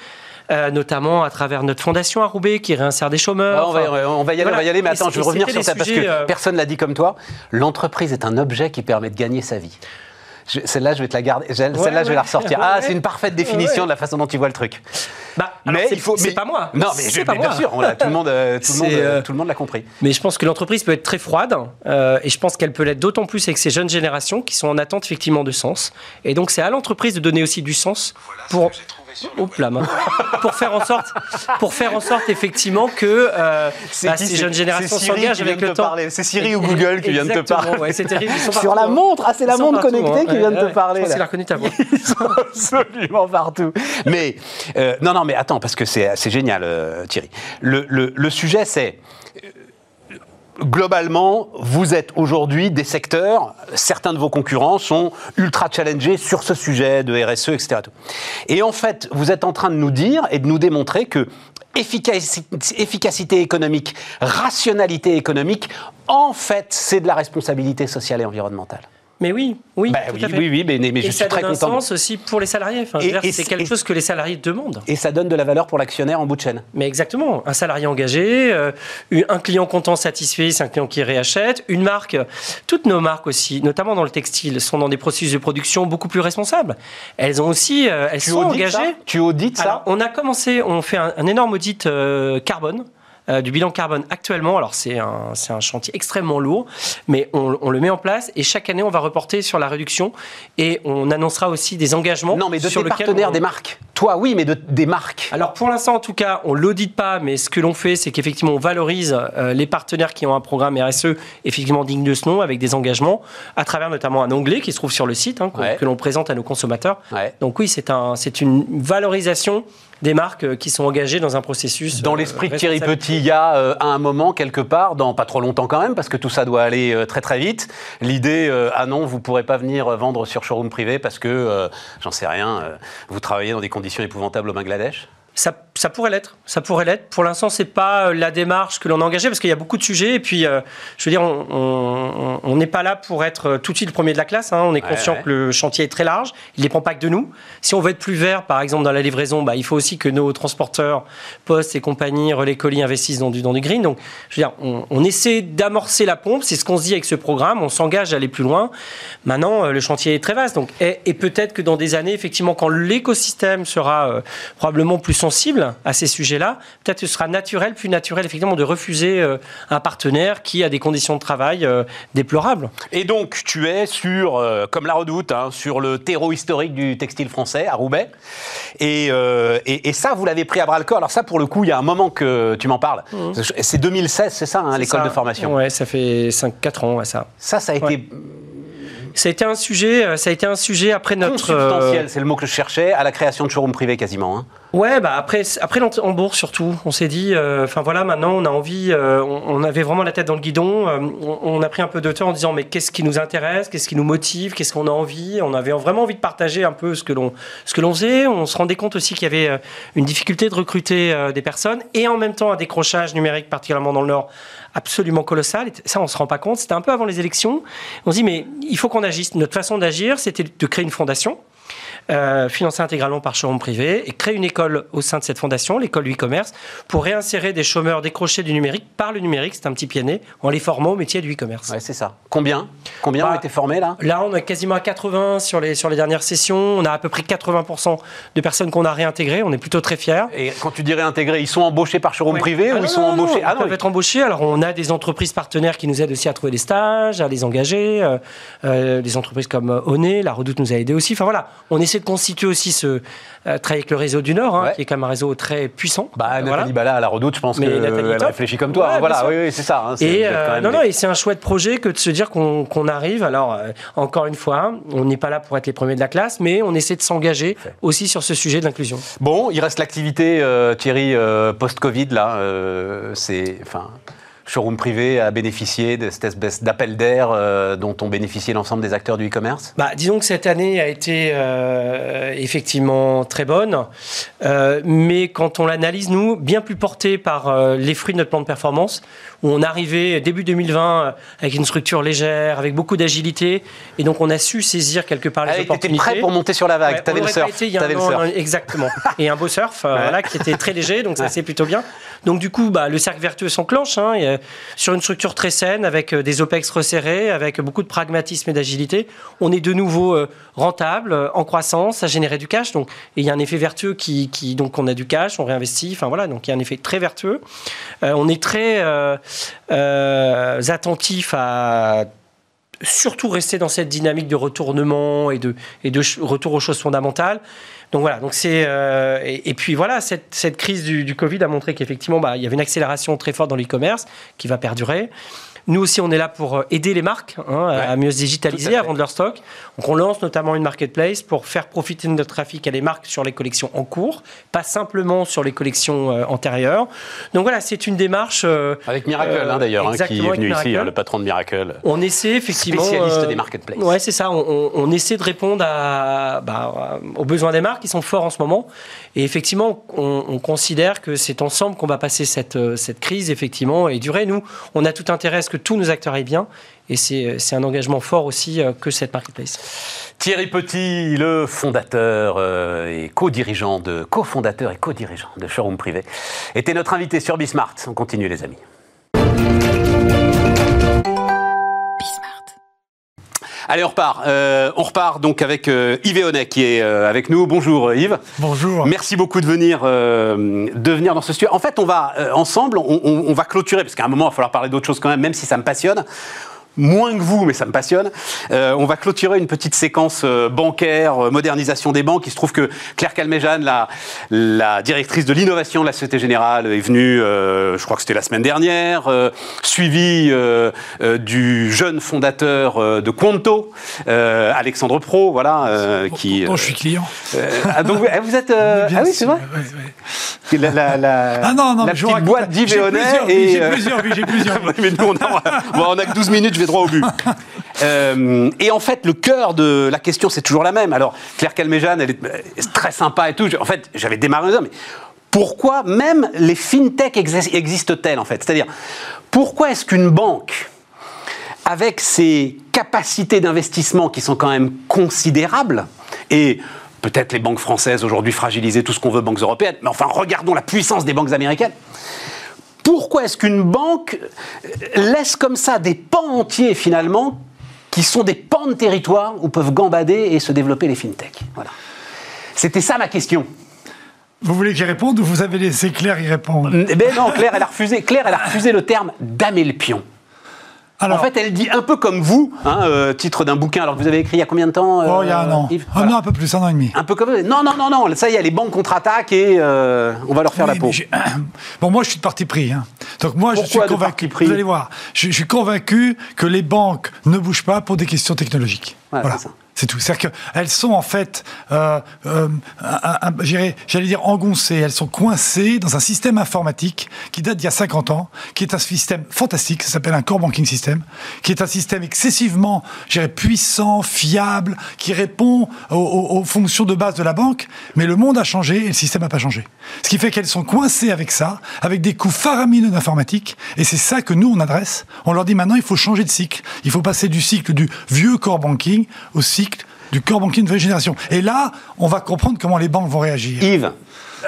euh, notamment à travers notre fondation à Roubaix qui réinsère des Ouais, chômeurs. on, va, Enfin, on va y aller, voilà. on va y aller, mais attends, je veux revenir sur ça parce que euh, personne l'a dit comme toi. L'entreprise est un objet qui permet de gagner sa vie. Celle-là, je vais te la garder. Celle- Ouais, Celle-là, je vais la ouais. ressortir. Ah, Ouais. c'est une parfaite définition Ouais. de la façon dont tu vois le truc. Bah, mais il faut. mais- pas moi. Non, mais, C'est je- pas mais bien moi. sûr, on tout le monde, euh, tout le monde, euh, euh, tout le monde l'a compris. Mais je pense que l'entreprise peut être très froide, euh, et je pense qu'elle peut l'être d'autant plus avec ces jeunes générations qui sont en attente effectivement de sens. Et donc c'est à l'entreprise de donner aussi du sens pour. Là, mince. pour faire en sorte, pour faire en sorte effectivement que euh, bah, ces jeunes générations s'engagent avec le temps. C'est Siri ou Google qui viennent de te parler. ouais, c'est terrible. ils sont Sur la hein. montre, ah c'est la montre partout, connectée hein. qui vient de Ouais, te parler. Je pense là. qu'il a reconnu ta voix. Ils sont absolument partout. Mais euh, non, non, mais attends, parce que c'est c'est génial, euh, Thierry. Le, le- le sujet, c'est euh, globalement, vous êtes aujourd'hui des secteurs, certains de vos concurrents sont ultra challengés sur ce sujet de RSE, etc. Et en fait, vous êtes en train de nous dire et de nous démontrer que efficacité économique, rationalité économique, en fait, c'est de la responsabilité sociale et environnementale. Mais oui, oui, Bah oui, oui, oui, mais, mais je et suis ça très donne un content. sens aussi pour les salariés. Enfin, c'est quelque et- chose que les salariés demandent. Et ça donne de la valeur pour l'actionnaire en bout de chaîne. Mais exactement, un salarié engagé, euh, un client content satisfait, c'est un client qui réachète, une marque, toutes nos marques aussi, notamment dans le textile, sont dans des processus de production beaucoup plus responsables. Elles ont aussi, euh, elles Tu sont ça engagées. Tu audites Alors, ça on a commencé, on fait un, un énorme audit euh, carbone. Euh, du bilan carbone actuellement, alors c'est un, c'est un chantier extrêmement lourd, mais on, on le met en place et chaque année on va reporter sur la réduction et on annoncera aussi des engagements. Non, mais de sur tes partenaires on- des marques. Toi, oui, mais de, des marques. alors pour l'instant, en tout cas, on l'audite pas, mais ce que l'on fait, c'est qu'effectivement, on valorise euh, les partenaires qui ont un programme RSE effectivement digne de ce nom, avec des engagements, à travers notamment un onglet qui se trouve sur le site, hein, Ouais. que l'on présente à nos consommateurs. Ouais. Donc oui, c'est un, c'est une valorisation des marques euh, qui sont engagées dans un processus. Dans euh, l'esprit de Thierry. Petit, il y a euh, à un moment, quelque part, dans pas trop longtemps quand même, parce que tout ça doit aller euh, très très vite, l'idée, euh, ah non, vous pourrez pas venir euh, vendre sur showroom privé parce que, euh, j'en sais rien, euh, vous travaillez dans des conditions épouvantables au Bangladesh Ça, ça pourrait l'être. Ça pourrait l'être. Pour l'instant, c'est pas euh, la démarche que l'on a engagée parce qu'il y a beaucoup de sujets. Et puis, euh, je veux dire, on- n'est pas là pour être euh, tout de suite le premier de la classe. hein. On est Ouais, conscient ouais. que le chantier est très large. Il ne dépend pas que de nous. Si on veut être plus vert, par exemple, dans la livraison, bah, il faut aussi que nos transporteurs, postes et compagnie, relais colis investissent dans du, dans du green. Donc, je veux dire, on, on essaie d'amorcer la pompe. C'est ce qu'on se dit avec ce programme. On s'engage à aller plus loin. Maintenant, le chantier est très vaste. Donc, et, et peut-être que dans des années, effectivement, quand l'écosystème sera euh, probablement plus sensible à ces sujets-là, peut-être que ce sera naturel, plus naturel, effectivement, de refuser euh, un partenaire qui a des conditions de travail euh, déplorables. Et donc, tu es sur, euh, comme la redoute, hein, sur le terreau historique du textile français, à Roubaix. Et, euh, et, et ça, vous l'avez pris à bras le corps. Alors ça, pour le coup, il y a un moment que tu m'en parles. C'est 2016, c'est ça, hein, l'école de formation. Ouais, ça fait 5-4 ans, ouais, ça. Ça, ça a été. Ça a été un sujet, euh, ça a été un sujet après notre. euh, consubstantiel, c'est le mot que je cherchais, à la création de showroom privé quasiment. hein. Ouais, bah après, après en bourse surtout, on s'est dit, euh, enfin voilà, maintenant on a envie, euh, on, on avait vraiment la tête dans le guidon, euh, on, on a pris un peu de temps en disant mais qu'est-ce qui nous intéresse, qu'est-ce qui nous motive, qu'est-ce qu'on a envie, on avait vraiment envie de partager un peu ce que l'on ce que l'on faisait, on se rendait compte aussi qu'il y avait euh, une difficulté de recruter euh, des personnes et en même temps un décrochage numérique particulièrement dans le Nord absolument colossal. Ça, on se rend pas compte. C'était un peu avant les élections. On se dit, mais il faut qu'on agisse. Notre façon d'agir, c'était de créer une fondation. Euh, financée intégralement par showroom privé et créer une école au sein de cette fondation, l'école du e-commerce, pour réinsérer des chômeurs décrochés du numérique par le numérique, c'est un petit pied né, en les formant au métier du e-commerce. Ouais, c'est ça. Combien? Combien Bah, ont été formés là? Là, on est quasiment à 80 sur les, sur les dernières sessions. On a à peu près 80% de personnes qu'on a réintégrées. On est plutôt très fiers. Et quand tu dirais intégrés, ils sont embauchés par showroom Ouais. privé Ah ou non, ils sont non, embauchés? Ils Ah non, peuvent être embauchés. Alors, on a des entreprises partenaires qui nous aident aussi à trouver des stages, à les engager. Euh, euh, des entreprises comme Oné, La Redoute nous a aidés aussi. Enfin voilà, on essaie de constituer aussi ce euh, travailler avec le réseau du Nord, hein, Ouais. qui est quand même un réseau très puissant. Bah, Voilà. Nathalie Bala à la redoute, je pense qu'elle réfléchit comme toi. Ouais, hein, voilà, oui, oui, c'est ça. hein, Et euh, non, des- non, et c'est un chouette projet que de se dire qu'on qu'on arrive. Alors, euh, encore une fois, on n'est pas là pour être les premiers de la classe, mais on essaie de s'engager aussi sur ce sujet de l'inclusion. Bon, il reste l'activité, euh, Thierry, post-Covid, là. c'est. Enfin. Showroom privé a bénéficié de cette espèce d'appel d'air euh, dont ont bénéficié l'ensemble des acteurs du e-commerce? Bah, disons que cette année a été euh, effectivement très bonne, euh, mais quand on l'analyse, nous, bien plus portée par les fruits de notre plan de performance, où on arrivait début 2020 euh, avec une structure légère, avec beaucoup d'agilité, et donc on a su saisir quelque part les Ah, T'étais opportunités. prêt pour monter sur la vague, Ouais, t'avais le surf. été il y a un t'avais le an, surf. un exactement. Et un beau surf, euh, Ouais. voilà, qui était très léger, donc ça c'est plutôt bien. Donc du coup, bah, le cercle vertueux s'enclenche hein, sur une structure très saine, avec des OPEX resserrés, avec beaucoup de pragmatisme et d'agilité. On est de nouveau rentable, en croissance, à générer du cash. Donc il y a un effet vertueux qui, qui, donc on a du cash, on réinvestit. Enfin voilà, donc il y a un effet très vertueux. on est très attentif à surtout rester dans cette dynamique de retournement et de, et de retour aux choses fondamentales. Donc voilà, donc euh, et, puis voilà, cette, crise du, du, Covid a montré qu'effectivement, bah, il y avait une accélération très forte dans l'e-commerce qui va perdurer. Nous aussi, on est là pour euh, aider les marques hein, à mieux se digitaliser, à, vendre leur stock. Donc, on lance notamment une marketplace pour faire profiter de notre trafic à les marques sur les collections en cours, pas simplement sur les collections euh, antérieures. Donc voilà, c'est une démarche. Euh, avec Miracle, hein, d'ailleurs, hein, qui est venu ici, le patron de Miracle. On essaie effectivement. Spécialiste des marketplaces. Ouais, c'est ça. On, on, essaie de répondre à, bah, aux besoins des marques qui sont forts en ce moment. Et effectivement, on, on considère que c'est ensemble qu'on va passer cette, cette crise, effectivement, et durer. Nous, on a tout intérêt à ce que tous nos acteurs aillent bien. Et c'est un engagement fort aussi euh, que cette marketplace. Thierry Petit, le fondateur euh, et co-dirigeant de co-fondateur et co-dirigeant de Showroom Privé, était notre invité sur Bismart. On continue les amis. Allez, on repart. Euh, on repart donc avec euh, Yves Eonet qui est euh, avec nous. Bonjour Yves. Bonjour. Merci beaucoup de venir, de venir dans ce studio. En fait, on va ensemble, on, on, va clôturer, parce qu'à un moment, il va falloir parler d'autre chose quand même, même si ça me passionne moins que vous, mais ça me passionne. Euh, on va clôturer une petite séquence euh, bancaire, euh, modernisation des banques. Il se trouve que Claire Calmejane, la, la directrice de l'innovation de la Société Générale, est venue, je crois que c'était la semaine dernière, suivie du jeune fondateur de Quanto, Alexandre Pro, voilà, qui. Dont je suis client. ah, donc vous êtes. ah oui, c'est vrai. La, la, la, ah non, non, la petite boîte d'Yves J'ai plusieurs, j'ai plusieurs. mais nous, on a, on a que 12 minutes droit au but. Euh, et en fait, le cœur de la question, c'est toujours la même. Alors, Claire Calmejane, elle est très sympa et tout. En fait, j'avais démarré ça, mais pourquoi même les fintech existent-elles, en fait? C'est-à-dire, pourquoi est-ce qu'une banque, avec ses capacités d'investissement qui sont quand même considérables, et peut-être les banques françaises aujourd'hui fragilisées, tout ce qu'on veut, banques européennes, mais enfin, regardons la puissance des banques américaines, pourquoi est-ce qu'une banque laisse comme ça des pans entiers finalement qui sont des pans de territoire où peuvent gambader et se développer les fintechs? Voilà. C'était ça ma question. Vous voulez que j'y réponde ou vous avez laissé Claire y répondre? Eh bien non, Claire, elle a refusé. Claire, elle a refusé le terme pion en fait, elle dit un peu comme vous, hein, euh, titre d'un bouquin. Alors que vous avez écrit il y a combien de temps Oh, il y a un an. Un an, un peu plus, un an et demi. Un peu comme non, non, non, non. Ça y est, les banques contre-attaquent et euh, on va leur faire la peau. Bon, moi, je suis de parti pris. Hein. Donc moi, je suis convaincu. Vous allez voir, je, je, suis convaincu que les banques ne bougent pas pour des questions technologiques. voilà. Ça. C'est tout. C'est-à-dire qu'elles sont en fait, euh, euh, j'allais dire engoncées, elles sont coincées dans un système informatique qui date d'il y a 50 ans, qui est un système fantastique, ça s'appelle un core banking system, qui est un système excessivement, puissant, fiable, qui répond aux, aux, fonctions de base de la banque, mais le monde a changé et le système n'a pas changé. Ce qui fait qu'elles sont coincées avec ça, avec des coûts faramineux d'informatique, et c'est ça que nous on adresse. On leur dit maintenant il faut changer de cycle, il faut passer du cycle du vieux core banking au cycle du core banking de nouvelle génération. Et là, on va comprendre comment les banques vont réagir. Yves,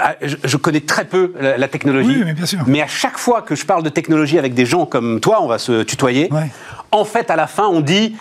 ah, je connais très peu la, technologie, oui, mais, bien sûr. mais à chaque fois que je parle de technologie avec des gens comme toi, on va se tutoyer, en fait, à la fin, on dit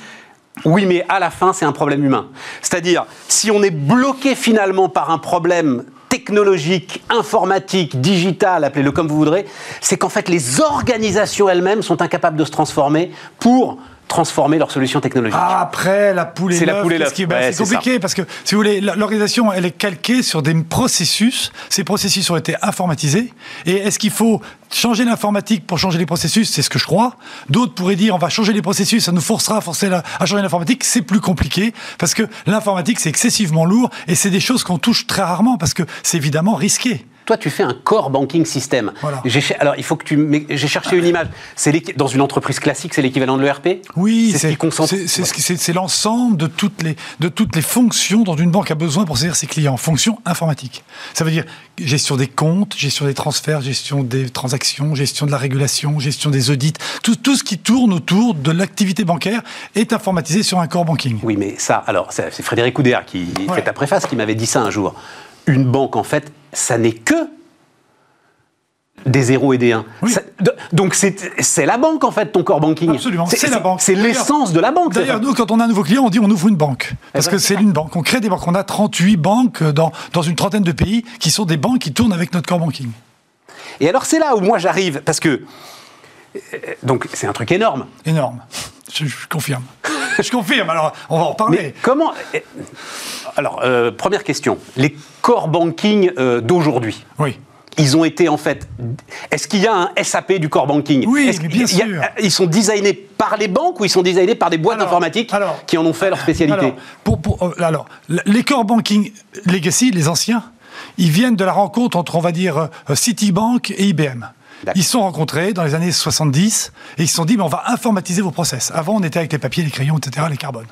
oui, mais à la fin, c'est un problème humain. C'est-à-dire, si on est bloqué finalement par un problème technologique, informatique, digital, appelez-le comme vous voudrez, c'est qu'en fait, les organisations elles-mêmes sont incapables de se transformer pour transformer leurs solutions technologiques. Ah, après, la poule et C'est la poule et C'est compliqué parce que, si vous voulez, l'organisation, elle est calquée sur des processus. Ces processus ont été informatisés. Et est-ce qu'il faut changer l'informatique pour changer les processus? C'est ce que je crois. D'autres pourraient dire, on va changer les processus, ça nous forcera à, forcer à changer l'informatique. C'est plus compliqué parce que l'informatique, c'est excessivement lourd et c'est des choses qu'on touche très rarement parce que c'est évidemment risqué. Toi, tu fais un core banking system. Alors, il faut que tu. J'ai cherché une image. C'est dans une entreprise classique, c'est l'équivalent de l'ERP. Oui, c'est C'est l'ensemble de toutes les de toutes les fonctions dont une banque a besoin pour servir ses clients. Fonctions informatiques. Ça veut dire gestion des comptes, gestion des transferts, gestion des transactions, gestion de la régulation, gestion des audits. Tout, tout ce qui tourne autour de l'activité bancaire est informatisé sur un core banking. Oui, mais ça, alors, c'est Frédéric Oudéa qui fait ta préface qui m'avait dit ça un jour. Une banque, en fait, ça n'est que Des zéros et des 1. donc c'est la banque en fait, ton core banking. Absolument, c'est la banque. C'est l'essence de la banque. D'ailleurs, nous, quand on a un nouveau client, on dit on ouvre une banque. Parce que c'est une banque. On crée des banques. On a 38 banques dans, dans une trentaine de pays qui sont des banques qui tournent avec notre core banking. Et alors c'est là où moi j'arrive, parce que donc c'est un truc énorme. Énorme, je, confirme. je confirme, alors on va en parler. Mais comment... Alors, euh, première question, les core banking euh, d'aujourd'hui. Oui. Ils ont été en fait. Est-ce qu'il y a un SAP du core banking? Oui, bien sûr. ils sont designés par les banques ou ils sont designés par des boîtes informatiques qui en ont fait leur spécialité? alors, pour, euh, alors, les core banking legacy, les anciens, ils viennent de la rencontre entre, on va dire, Citibank et IBM. Ils se sont rencontrés dans les années 70 et ils se sont dit, mais on va informatiser vos process. Avant, on était avec les papiers, les crayons, etc., les carbones.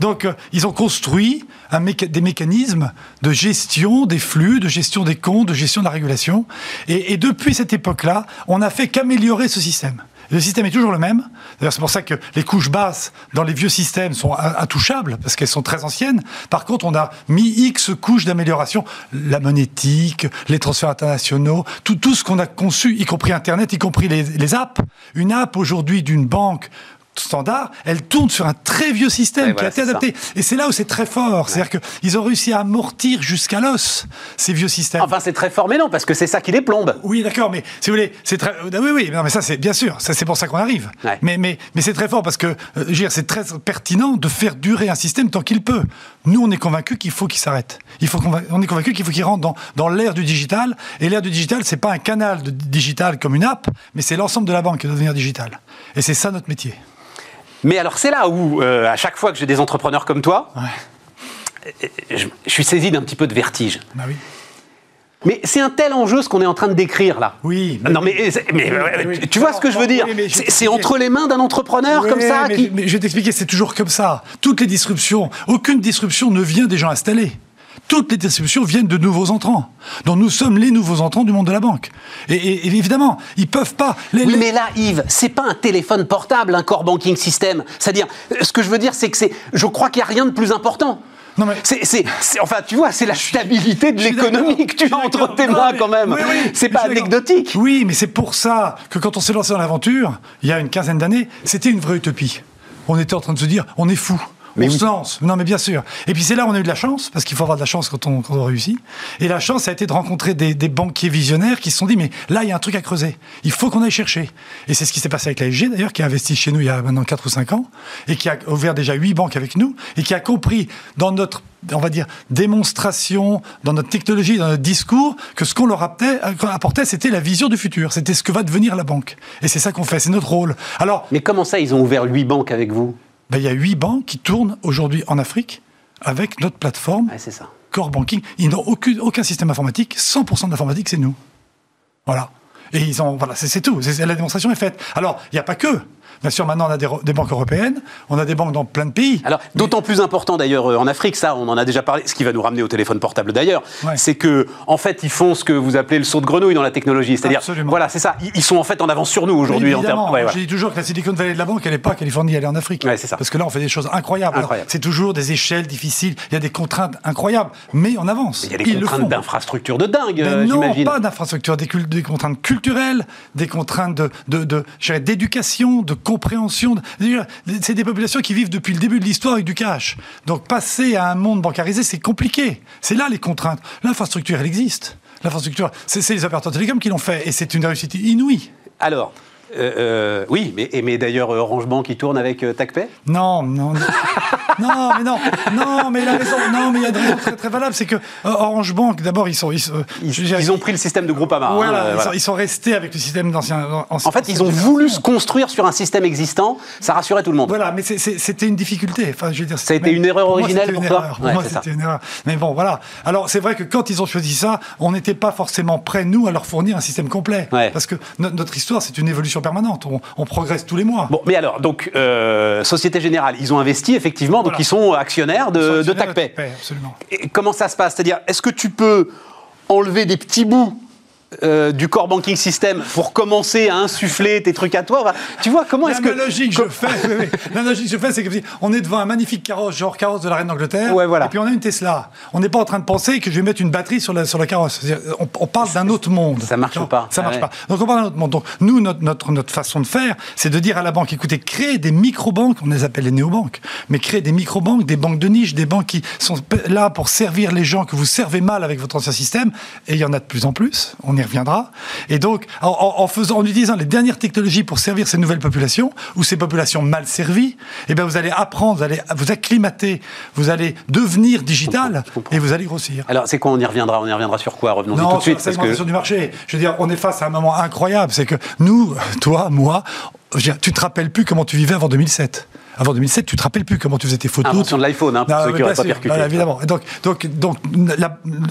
Donc, euh, ils ont construit des mécanismes de gestion des flux, de gestion des comptes, de gestion de la régulation. et depuis cette époque-là, on n'a fait qu'améliorer ce système. Le système est toujours le même. C'est pour ça que les couches basses dans les vieux systèmes sont intouchables, parce qu'elles sont très anciennes. Par contre, on a mis X couches d'amélioration. La monétique, les transferts internationaux, tout, ce qu'on a conçu, y compris Internet, y compris les apps. Une app aujourd'hui d'une banque standard, elle tourne sur un très vieux système qui a été adapté. Et c'est là où c'est très fort. C'est-à-dire qu'ils ont réussi à amortir jusqu'à l'os ces vieux systèmes. Enfin, c'est très fort, mais non, parce que c'est ça qui les plombe. Oui, d'accord, mais si vous voulez, c'est très. Oui, oui, non, mais ça, c'est bien sûr, c'est pour ça qu'on arrive. Mais, mais, mais c'est très fort parce que, euh, c'est très pertinent de faire durer un système tant qu'il peut. Nous, on est convaincus qu'il faut qu'il s'arrête. Il faut on est convaincus qu'il faut qu'il rentre dans, dans l'ère du digital. Et l'ère du digital, c'est pas un canal de digital comme une app, mais c'est l'ensemble de la banque qui doit devenir digital. Et c'est ça notre métier. Mais alors c'est là où, euh, à chaque fois que j'ai des entrepreneurs comme toi, je, suis saisi d'un petit peu de vertige. Bah oui. Mais c'est un tel enjeu ce qu'on est en train de décrire là. Oui. non mais, mais tu vois ce que je veux dire? C'est entre les mains d'un entrepreneur comme ça mais, mais je vais t'expliquer, c'est toujours comme ça. Toutes les disruptions, aucune disruption ne vient des gens installés toutes les distributions viennent de nouveaux entrants. Donc nous sommes les nouveaux entrants du monde de la banque. Et, évidemment, ils peuvent pas. oui, mais là, Yves, c'est pas un téléphone portable, un core banking system. C'est-à-dire, ce que je veux dire, c'est que c'est, je crois qu'il n'y a rien de plus important. Non mais c'est, enfin, tu vois, c'est la stabilité de l'économie que tu as entre tes mains quand même. c'est pas anecdotique. Oui, mais c'est pour ça que quand on s'est lancé dans l'aventure, il y a une quinzaine d'années, c'était une vraie utopie. On était en train de se dire, on est fou. Mais on se lance. Non, mais bien sûr. Et puis c'est là où on a eu de la chance, parce qu'il faut avoir de la chance quand on, quand on réussit. Et la chance, ça a été de rencontrer des, des, banquiers visionnaires qui se sont dit, mais là, il y a un truc à creuser. Il faut qu'on aille chercher. Et c'est ce qui s'est passé avec l'ASG, d'ailleurs, qui a investi chez nous il y a maintenant 4 ou 5 ans, et qui a ouvert déjà 8 banques avec nous, et qui a compris dans notre on va dire, démonstration dans notre technologie, dans notre discours, que ce qu'on leur apportait, c'était la vision du futur. C'était ce que va devenir la banque. Et c'est ça qu'on fait, c'est notre rôle. Alors, Mais comment ça, ils ont ouvert huit banques avec vous? Ben, il y a huit banques qui tournent aujourd'hui en Afrique avec notre plateforme ça. Core Banking. Ils n'ont aucun, aucun système informatique. 100% de l'informatique, c'est nous. Voilà. Et ils ont, voilà, c'est tout. La démonstration est faite. Alors, il n'y a pas que. Bien sûr, maintenant, on a des, banques européennes, on a des banques dans plein de pays. Alors, d'autant plus important d'ailleurs euh, en Afrique, ça, on en a déjà parlé, ce qui va nous ramener au téléphone portable d'ailleurs, c'est que, en fait, ils font ce que vous appelez le saut de grenouille dans la technologie. C'est-à-dire, voilà, c'est ça. Ils sont en fait en avance sur nous aujourd'hui. en termes. Je dis toujours que la Silicon Valley de la banque, elle n'est pas Californie, elle est en Afrique. c'est ça. Parce que là, on fait des choses incroyables. C'est toujours des échelles difficiles, il y a des contraintes incroyables, mais on avance. Il y a des contraintes d'infrastructure de dingue, ben euh, Non, pas d'infrastructure, des, des, contraintes culturelles, des contraintes d'éducation, de, de, de compréhension. C'est des populations qui vivent depuis le début de l'histoire avec du cash. Donc passer à un monde bancarisé, c'est compliqué. C'est là les contraintes. L'infrastructure, elle existe. L'infrastructure, c'est les opérateurs télécoms qui l'ont fait et c'est une réussite inouïe. Alors, euh, euh, oui, mais, mais d'ailleurs, Orange Bank, qui tourne avec euh, TACPay? Non, non. non, mais non, non, mais il a raison. Non, mais il y a des raisons très, très valables. C'est que Orange Bank, d'abord, ils sont. Ils, ils, ont pris le système de Groupama. Hein, voilà, Ils, sont, restés avec le système d'ancien. En fait, ils ont voulu se construire sur un système existant. Ça rassurait tout le monde. Voilà, mais c'était une difficulté. Enfin, je veux dire, ça a été une erreur originelle pour, toi Pour moi, c'était une erreur. Mais bon, voilà. Alors, c'est vrai que quand ils ont choisi ça, on n'était pas forcément prêts, nous, à leur fournir un système complet. Parce que notre histoire, c'est une évolution permanente. On, progresse tous les mois. Bon, mais alors, donc, euh, Société Générale, ils ont investi effectivement, donc ils sont actionnaires de, TACPay. absolument. Et comment ça se passe? C'est-à-dire, est-ce que tu peux enlever des petits bouts euh, du core banking system pour commencer à insuffler tes trucs à toi. Tu vois, comment est-ce que. L'analogie que je fais, l'analogie que je fais, c'est que on est devant un magnifique carrosse, genre carrosse de la reine d'Angleterre. Ouais, voilà. Et puis on a une Tesla. On n'est pas en train de penser que je vais mettre une batterie sur la, sur la carrosse. On, on parle d'un autre monde. Ça marche pas. Ça marche pas. Donc on parle d'un autre monde. Donc nous, notre, notre, notre façon de faire, c'est de dire à la banque, écoutez, créez des micro-banques, on les appelle les néobanques, mais créez des micro-banques, des banques de niche, des banques qui sont là pour servir les gens que vous servez mal avec votre ancien système. Et il y en a de plus en plus. On y reviendra. Et donc, en, faisant, en utilisant les dernières technologies pour servir ces nouvelles populations, ou ces populations mal servies, eh bien, vous allez apprendre, vous allez vous acclimater, vous allez devenir digital et vous allez grossir. Alors, c'est quoi On y reviendra. On y reviendra sur quoi? Revenons-y tout de suite. Parce que... du marché. Je veux dire, on est face à un moment incroyable. C'est que nous, toi, moi, tu te rappelles plus comment tu vivais avant 2007. Avant 2007, tu te rappelles plus comment tu faisais tes photos. Invention de l'iPhone, hein, pour ah, ceux qui n'auraient pas percuté. évidemment. donc, donc, donc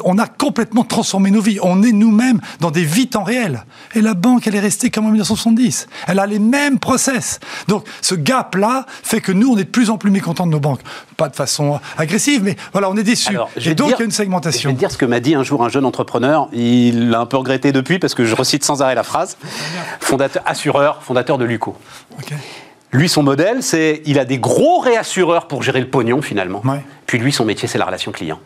on a complètement transformé nos vies. On est nous-mêmes dans des vies temps réel. Et la banque, elle est restée comme en 1970. Elle a les mêmes process. Donc, ce gap-là fait que nous, on est de plus en plus mécontents de nos banques. Pas de façon agressive, mais voilà, on est déçus. Et donc, il y a une segmentation. Je vais te dire ce que m'a dit un jour un jeune entrepreneur. Il l'a un peu regretté depuis parce que je recite sans arrêt la phrase. Fondateur, assureur, fondateur de Luco. OK. Lui, son modèle, c'est il a des gros réassureurs pour gérer le pognon finalement. Puis lui, son métier, c'est la relation client.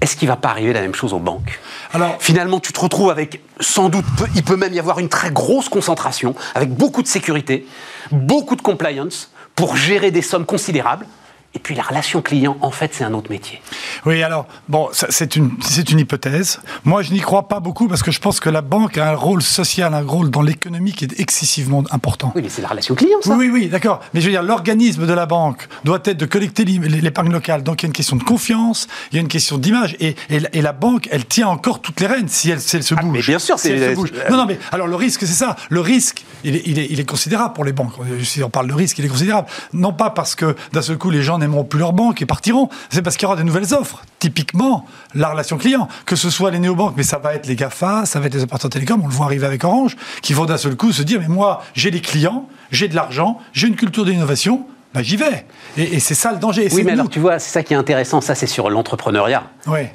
Est-ce qu'il va pas arriver la même chose aux banques? Alors, Finalement, tu te retrouves avec, sans doute, il peut même y avoir une très grosse concentration, avec beaucoup de sécurité, beaucoup de compliance, pour gérer des sommes considérables. Et puis la relation client, en fait, c'est un autre métier. Oui, alors, bon, c'est une, une hypothèse. Moi, je n'y crois pas beaucoup parce que je pense que la banque a un rôle social, un rôle dans l'économie qui est excessivement important. Oui, mais c'est la relation client, ça. Oui, oui, d'accord. Mais je veux dire, l'organisme de la banque doit être de collecter l'épargne locale. Donc, il y a une question de confiance, il y a une question d'image. Et, et, la banque, elle tient encore toutes les rênes si elle, si elle se ah, bouge. mais bien sûr, si elle se bouge. Non, non, mais alors le risque, c'est ça. Le risque, il est, il, est, il est considérable pour les banques. Si on parle de risque, il est considérable. Non pas parce que d'un seul coup, les gens n'aimeront plus leur banque et partiront. C'est parce qu'il y aura des nouvelles offres. Typiquement, la relation client. Que ce soit les néobanques, mais ça va être les GAFA, ça va être les opérateurs télécoms, on le voit arriver avec Orange, qui vont d'un seul coup se dire, mais moi, j'ai les clients, j'ai de l'argent, j'ai une culture d'innovation, bah, j'y vais. Et, c'est ça le danger. oui, mais alors tu vois, c'est ça qui est intéressant, ça c'est sur l'entrepreneuriat.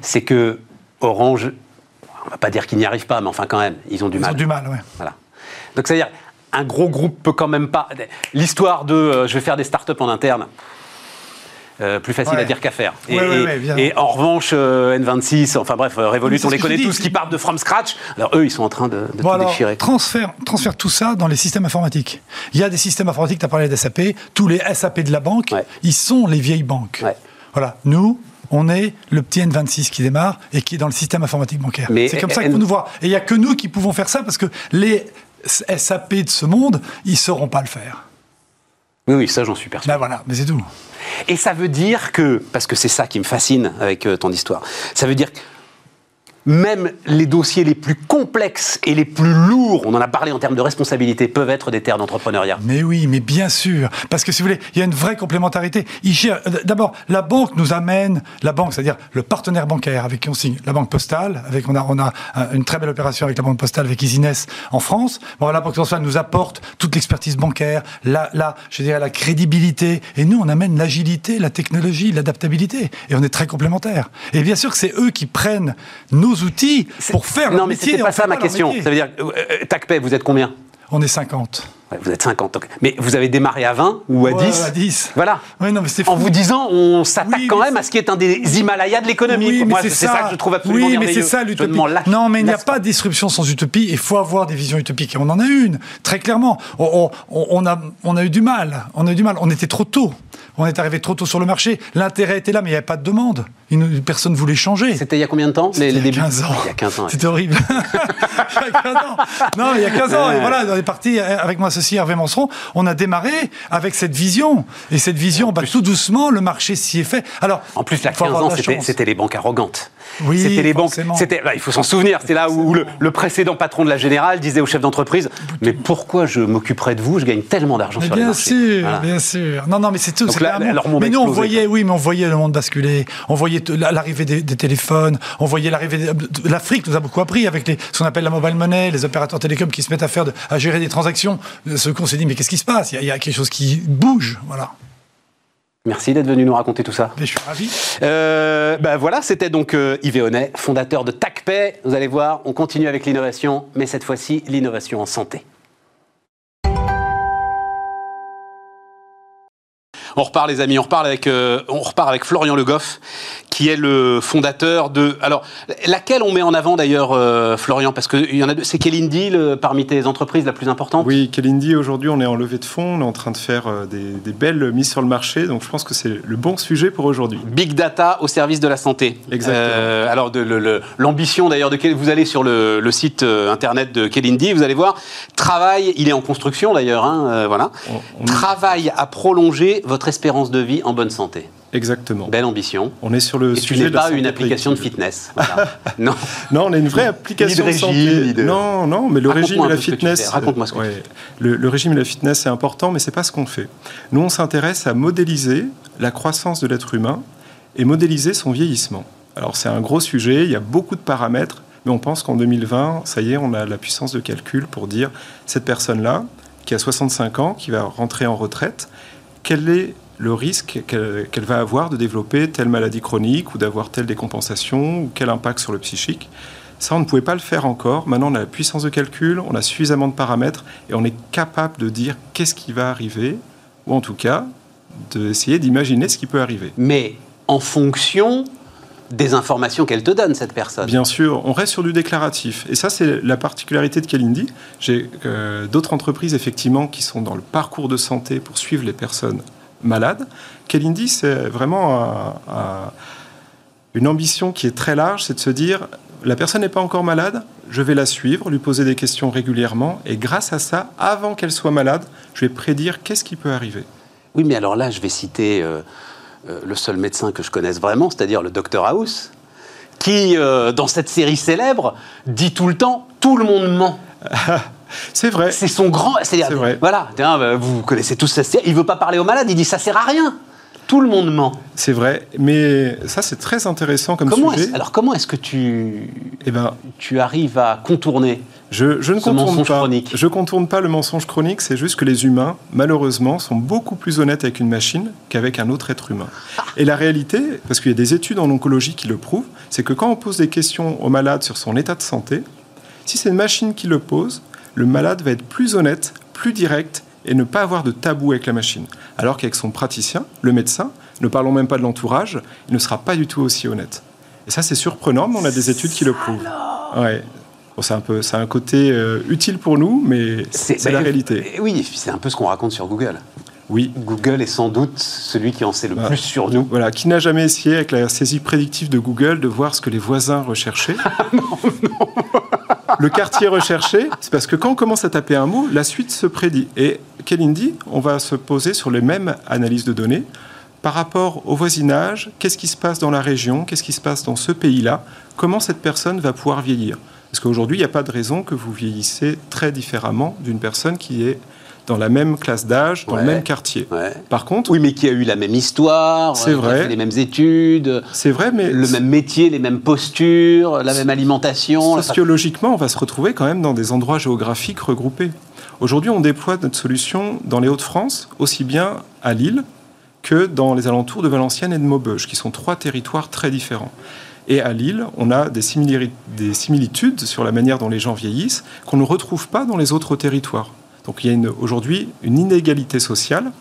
C'est que Orange, on va pas dire qu'ils n'y arrivent pas, mais enfin quand même, ils ont du mal. Ils ont du mal, oui. Voilà. Donc c'est-à-dire, un gros groupe peut quand même pas. L'histoire de euh, je vais faire des startups en interne, euh, plus facile à dire qu'à faire. Et, en revanche, euh, N26, enfin bref, euh, Revolut, on les connaît tous, qui partent de from scratch. Alors eux, ils sont en train de, de tout déchirer. Transfère, transfère tout ça dans les systèmes informatiques. Il y a des systèmes informatiques, tu as parlé d'SAP, tous les SAP de la banque, ils sont les vieilles banques. Voilà, nous, on est le petit N26 qui démarre et qui est dans le système informatique bancaire. C'est comme ça faut nous voir. Et il n'y a que nous qui pouvons faire ça parce que les SAP de ce monde, ils ne sauront pas le faire. Oui, oui, ça j'en suis persuadé. Ben voilà, mais c'est tout. Et ça veut dire que, parce que c'est ça qui me fascine avec euh, ton histoire, ça veut dire que même les dossiers les plus complexes et les plus lourds, on en a parlé en termes de responsabilité, peuvent être des terres d'entrepreneuriat. Mais oui, mais bien sûr. Parce que si vous voulez, il y a une vraie complémentarité. Euh, d'abord, la banque nous amène, la banque, c'est-à-dire le partenaire bancaire avec qui on signe, la banque postale, avec on a, on a une très belle opération avec la banque postale, avec Isines en France. Bon, la banque postale nous apporte toute l'expertise bancaire, la, la, je dirais, la crédibilité. Et nous, on amène l'agilité, la technologie, l'adaptabilité. Et on est très complémentaires. Et bien sûr que c'est eux qui prennent nos outils pour faire Non, mais c'était pas ça ma question. Ça veut dire, euh, euh, TACPay, vous êtes combien On est 50. vous êtes 50. Mais vous avez démarré à 20 ou à 10 à 10. Voilà. non, mais en vous disant, on s'attaque quand même à ce qui est un des Himalayas de l'économie. Oui, Moi, c'est ça. que je trouve absolument Oui, mais c'est ça l'utopie. Non, mais il n'y a pas de disruption sans utopie. Il faut avoir des visions utopiques. Et on en a une, très clairement. On, on, a, on a eu du mal. On a eu du mal. On était trop tôt. On est arrivé trop tôt sur le marché. L'intérêt était là, mais il n'y avait pas de demande. Une, personne ne voulait changer. C'était il y a combien de temps les, les il y a 15 ans. Il y a 15 ans. C'était horrible. il y a 15 ans. Non, il y a 15 ans. Et voilà, on est parti avec mon associé Hervé Manseron. On a démarré avec cette vision. Et cette vision, bah, tout doucement, le marché s'y est fait. Alors, en plus, il y a 15 ans, c'était les banques arrogantes. Oui, c'était les banques. C'était, bah, il faut s'en souvenir. C'était là où, le, précédent patron de la Générale disait au chef d'entreprise Mais pourquoi je m'occuperai de vous? Je gagne tellement d'argent sur les marchés. Bien sûr, bien sûr. Non, non, mais c'est tout. mais nous, on voyait, oui, mais on voyait le monde basculer. On voyait l'arrivée des, téléphones. On voyait l'arrivée. L'Afrique nous a beaucoup appris avec les, ce qu'on appelle la mobile money, les opérateurs télécoms qui se mettent à faire, à gérer des transactions. Ce qu'on s'est dit, mais qu'est-ce qui se passe? Il y, a, il y a quelque chose qui bouge, voilà. Merci d'être venu nous raconter tout ça. je suis ravi. Euh, bah voilà, c'était donc euh, Yves Honnet, fondateur de TACPay. Vous allez voir, on continue avec l'innovation, mais cette fois-ci, l'innovation en santé. On repart, les amis, on repart avec, euh, on repart avec Florian Le Goff, qui est le fondateur de. Alors, laquelle on met en avant d'ailleurs, euh, Florian? Parce que y en a C'est Kelindi, parmi tes entreprises la plus importante Oui, Kelindi, aujourd'hui, on est en levée de fonds, on est en train de faire euh, des, belles mises sur le marché, donc je pense que c'est le bon sujet pour aujourd'hui. Big data au service de la santé. Exactement. alors, l'ambition d'ailleurs de vous allez sur le, site internet de Kelindi, vous allez voir, travail, il est en construction d'ailleurs, hein, voilà. Travail à prolonger votre espérance de vie en bonne santé. Exactement. Belle ambition. On est sur le Et sujet. Tu pas une application de fitness. non. non, on est une vraie application de santé. Non, non, mais le régime et la fitness. Raconte-moi ce que le, le, régime et la fitness, c'est important, mais c'est pas ce qu'on fait. Nous, on s'intéresse à modéliser la croissance de l'être humain et modéliser son vieillissement. Alors, c'est un gros sujet, il y a beaucoup de paramètres, mais on pense qu'en 2020, ça y est, on a la puissance de calcul pour dire cette personne-là, qui a 65 ans, qui va rentrer en retraite, quel est le risque qu'elle va avoir de développer telle maladie chronique ou d'avoir telle décompensation ou quel impact sur le psychique. Ça, on ne pouvait pas le faire encore. Maintenant, on a la puissance de calcul, on a suffisamment de paramètres et on est capable de dire qu'est-ce qui va arriver, ou en tout cas, d'essayer d'imaginer ce qui peut arriver. Mais en fonction des informations qu'elle te donne, cette personne. Bien sûr, on reste sur du déclaratif. Et ça, c'est la particularité de Kalindi. J'ai euh, d'autres entreprises, effectivement, qui sont dans le parcours de santé pour suivre les personnes malades. Kalindi, c'est vraiment une ambition qui est très large, c'est de se dire, la personne n'est pas encore malade, je vais la suivre, lui poser des questions régulièrement, et grâce à ça, avant qu'elle soit malade, je vais prédire qu'est-ce qui peut arriver. Oui, mais alors là, je vais citer... Euh, euh, le seul médecin que je connaisse vraiment, c'est-à-dire le docteur House, qui, euh, dans cette série célèbre, dit tout le temps tout le monde ment. C'est vrai. C'est son grand. C'est vrai. Voilà. Bah, vous connaissez tous ça. Il veut pas parler aux malades. Il dit ça sert à rien. Tout le monde ment. C'est vrai, mais ça c'est très intéressant comme sujet. Alors comment est-ce que tu, eh ben, tu arrives à contourner je, ne contourne pas. Chronique. Je contourne pas le mensonge chronique. C'est juste que les humains, malheureusement, sont beaucoup plus honnêtes avec une machine qu'avec un autre être humain. Et la réalité, parce qu'il y a des études en oncologie qui le prouvent, c'est que quand on pose des questions au malade sur son état de santé, si c'est une machine qui le pose, le malade va être plus honnête, plus direct et ne pas avoir de tabou avec la machine. Alors qu'avec son praticien, le médecin, ne parlons même pas de l'entourage, il ne sera pas du tout aussi honnête. Et ça, c'est surprenant, mais on a des études qui le prouvent. Ouais. C'est un peu, c'est un côté euh, utile pour nous, mais c'est la réalité. Oui, c'est un peu ce qu'on raconte sur Google. Oui. Google est sans doute celui qui en sait le plus sur nous. Voilà, qui n'a jamais essayé avec la saisie prédictive de Google de voir ce que les voisins recherchaient Non, non le quartier recherché, c'est parce que quand on commence à taper un mot, la suite se prédit. Et Kelindi, on va se poser sur les mêmes analyses de données par rapport au voisinage, qu'est-ce qui se passe dans la région, qu'est-ce qui se passe dans ce pays-là, comment cette personne va pouvoir vieillir? Parce qu'aujourd'hui, il n'y a pas de raison que vous vieillissez très différemment d'une personne qui est dans la même classe d'âge, dans le même quartier. Par contre, oui, mais qui a eu la même histoire, c'est vrai, les mêmes études, c'est vrai, mais le même métier, les mêmes postures, la même alimentation. Sociologiquement, on va se retrouver quand même dans des endroits géographiques regroupés. Aujourd'hui, on déploie notre solution dans les Hauts-de-France, aussi bien à Lille que dans les alentours de Valenciennes et de Maubeuge, qui sont trois territoires très différents. Et à Lille, on a des similitudes sur la manière dont les gens vieillissent qu'on ne retrouve pas dans les autres territoires. Donc il y a aujourd'hui une inégalité sociale.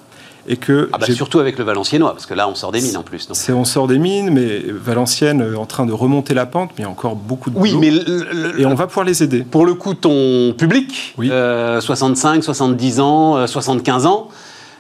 Et que ah bah surtout avec le Valenciennois, parce que là on sort des mines en plus. C'est on sort des mines, mais Valenciennes est en train de remonter la pente, mais il y a encore beaucoup de Oui, mais et on va pouvoir les aider. Pour le coup, ton public, 65, 70 euh, ans, 75 euh, ans,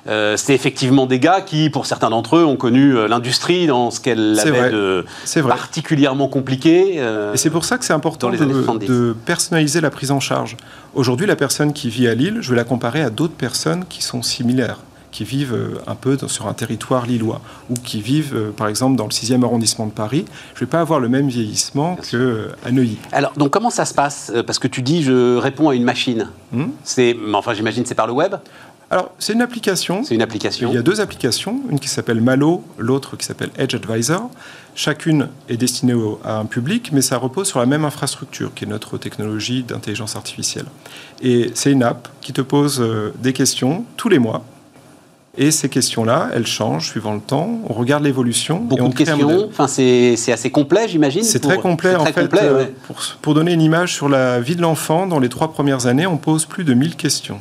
euh, c'est effectivement des gars qui, pour certains d'entre eux, ont connu euh, l'industrie dans ce qu'elle avait de particulièrement compliqué. Euh, et c'est pour ça que c'est important de, personnaliser la prise en charge. Aujourd'hui, la personne qui vit à Lille, je vais la comparer à d'autres personnes qui sont similaires qui vivent un peu sur un territoire lillois ou qui vivent, par exemple, dans le 6e arrondissement de Paris. Je ne vais pas avoir le même vieillissement qu'à Neuilly. Alors, donc, comment ça se passe? Parce que tu dis, je réponds à une machine. C'est, enfin, j'imagine, c'est par le web? Alors, c'est une application. C'est une application. Il y a deux applications, une qui s'appelle Malo, l'autre qui s'appelle Edge Advisor. Chacune est destinée à un public, mais ça repose sur la même infrastructure, qui est notre technologie d'intelligence artificielle. Et c'est une app qui te pose euh, des questions tous les mois. Et ces questions-là, elles changent suivant le temps. On regarde l'évolution. Beaucoup de questions. Enfin, c'est assez complet, j'imagine. C'est très complet. En fait, euh, pour, pour, donner une image sur la vie de l'enfant, dans les trois premières années, on pose plus de 1000 questions.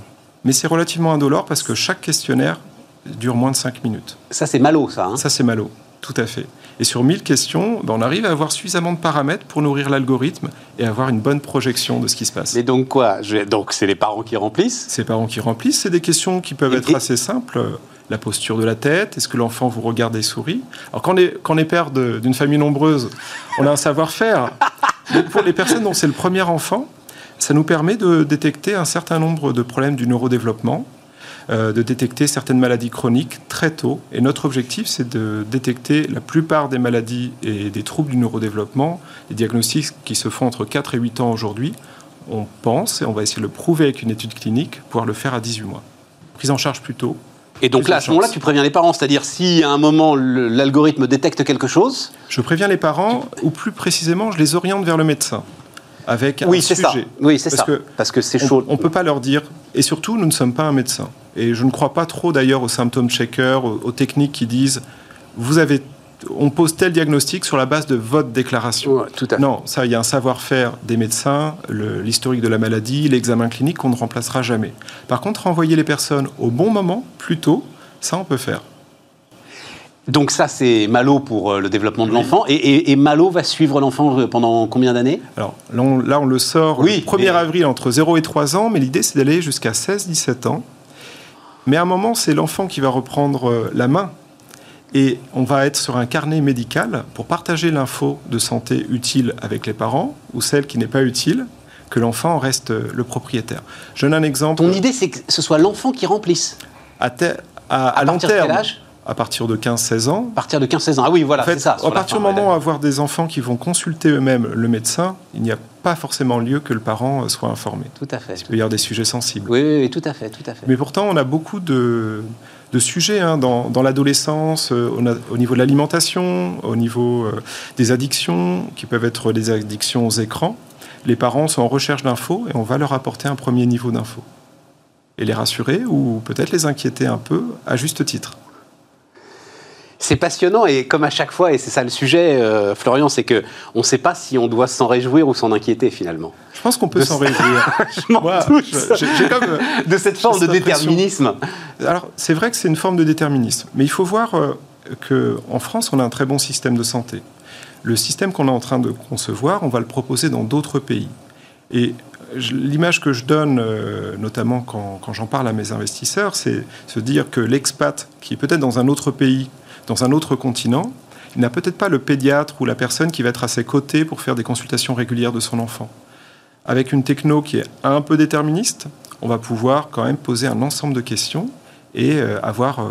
Mais c'est relativement indolore parce que chaque questionnaire dure moins de 5 minutes. Ça, c'est malo, ça. Hein ça, c'est malo, tout à fait. Et sur 1000 questions, ben, on arrive à avoir suffisamment de paramètres pour nourrir l'algorithme et avoir une bonne projection de ce qui se passe. Mais donc quoi? Donc c'est les parents qui remplissent? C'est les parents qui remplissent. C'est des questions qui peuvent être assez simples. La posture de la tête, est-ce que l'enfant vous regarde et sourit? Alors quand on est, quand on est père d'une famille nombreuse, on a un savoir-faire. pour les personnes dont c'est le premier enfant, ça nous permet de détecter un certain nombre de problèmes du neurodéveloppement, euh, de détecter certaines maladies chroniques très tôt. Et notre objectif, c'est de détecter la plupart des maladies et des troubles du neurodéveloppement, les diagnostics qui se font entre 4 et 8 ans aujourd'hui. On pense, et on va essayer de le prouver avec une étude clinique, pouvoir le faire à 18 mois. Prise en charge plus tôt, et donc là, à ce moment-là, tu préviens les parents, c'est-à-dire si à un moment l'algorithme détecte quelque chose. Je préviens les parents, ou plus précisément, je les oriente vers le médecin avec oui, un sujet. Ça. Oui, c'est ça. Que Parce que c'est chaud. On ne peut pas leur dire. Et surtout, nous ne sommes pas un médecin. Et je ne crois pas trop d'ailleurs aux symptômes checkers, aux, techniques qui disent vous avez on pose tel diagnostic sur la base de votre déclaration. tout à Non, ça, il y a un savoir-faire des médecins, l'historique de la maladie, l'examen clinique qu'on ne remplacera jamais. Par contre, envoyer les personnes au bon moment, plus tôt, ça, on peut faire. Donc ça, c'est Malo pour euh, le développement de l'enfant. Et, Malo va suivre l'enfant euh, pendant combien d'années? Alors là on, le sort le 1er avril entre 0 et 3 ans, mais l'idée c'est d'aller jusqu'à 16-17 ans. Mais à un moment, c'est l'enfant qui va reprendre euh, la main. Et on va être sur un carnet médical pour partager l'info de santé utile avec les parents ou celle qui n'est pas utile, que l'enfant reste le propriétaire. Je donne un exemple. Ton idée, c'est que ce soit l'enfant qui remplisse À, à, à, long terme à partir de 15-16 ans. À partir de 15-16 ans, ah oui, voilà, c'est ça. À partir du moment où avoir des enfants qui vont consulter eux-mêmes le médecin, il n'y a pas forcément lieu que le parent euh, soit informé. Tout à fait. Il peut y avoir des sujets sensibles. Oui, oui, tout à fait, tout à fait. Mais pourtant, on a beaucoup de, de sujets hein, dans, dans l'adolescence, euh, au niveau de l'alimentation, au niveau euh, des addictions, qui peuvent être des addictions aux écrans. Les parents sont en recherche d'infos et on va leur apporter un premier niveau d'infos. Et les rassurer ou peut-être les inquiéter un peu à juste titre c'est passionnant et comme à chaque fois, et c'est ça le sujet, euh, Florian, c'est que on ne sait pas si on doit s'en réjouir ou s'en inquiéter finalement. Je pense qu'on peut s'en réjouir. Euh, de cette forme de déterminisme. Alors c'est vrai que c'est une forme de déterminisme, mais il faut voir euh, qu'en France, on a un très bon système de santé. Le système qu'on est en train de concevoir, on va le proposer dans d'autres pays. Et l'image que je donne, notamment quand, quand j'en parle à mes investisseurs, c'est se dire que l'expat qui est peut-être dans un autre pays dans un autre continent, il n'a peut-être pas le pédiatre ou la personne qui va être à ses côtés pour faire des consultations régulières de son enfant. Avec une techno qui est un peu déterministe, on va pouvoir quand même poser un ensemble de questions et euh, avoir euh,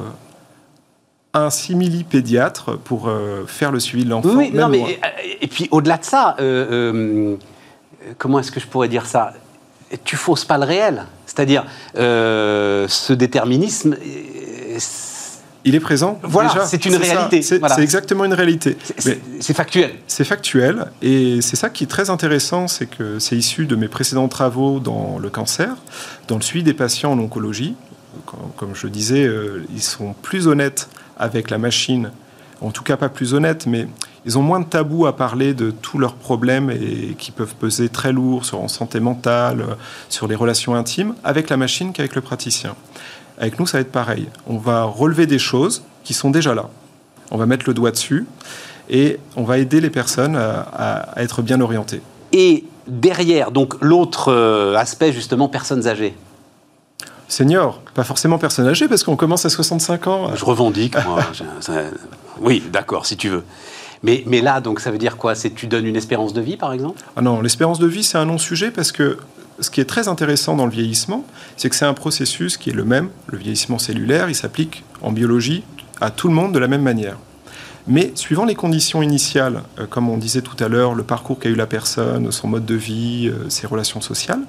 un simili-pédiatre pour euh, faire le suivi de l'enfant. Oui, non, mais, et puis au-delà de ça, comment est-ce que je pourrais dire ça? Tu fausses pas le réel. C'est-à-dire, ce déterminisme il est présent. Voilà, c'est une réalité. C'est exactement une réalité. C'est factuel. C'est factuel. Et c'est ça qui est très intéressant, c'est que c'est issu de mes précédents travaux dans le cancer, dans le suivi des patients en oncologie. Comme je disais, euh, ils sont plus honnêtes avec la machine. En tout cas, pas plus honnêtes, mais ils ont moins de tabous à parler de tous leurs problèmes et qui peuvent peser très lourd sur la santé mentale, sur les relations intimes, avec la machine qu'avec le praticien. Avec nous, ça va être pareil. On va relever des choses qui sont déjà là. On va mettre le doigt dessus et on va aider les personnes à, être bien orientées. Et derrière, donc l'autre euh, aspect, justement, personnes âgées Senior, pas forcément personnes âgées, parce qu'on commence à 65 ans. Je revendique, moi. oui, d'accord, si tu veux. Mais, mais, là, donc, ça veut dire quoi? C'est tu donnes une espérance de vie, par exemple? Ah non, l'espérance de vie, c'est un non-sujet parce que ce qui est très intéressant dans le vieillissement, c'est que c'est un processus qui est le même. Le vieillissement cellulaire, il s'applique en biologie à tout le monde de la même manière. Mais suivant les conditions initiales, euh, comme on disait tout à l'heure, le parcours qu'a eu la personne, son mode de vie, euh, ses relations sociales,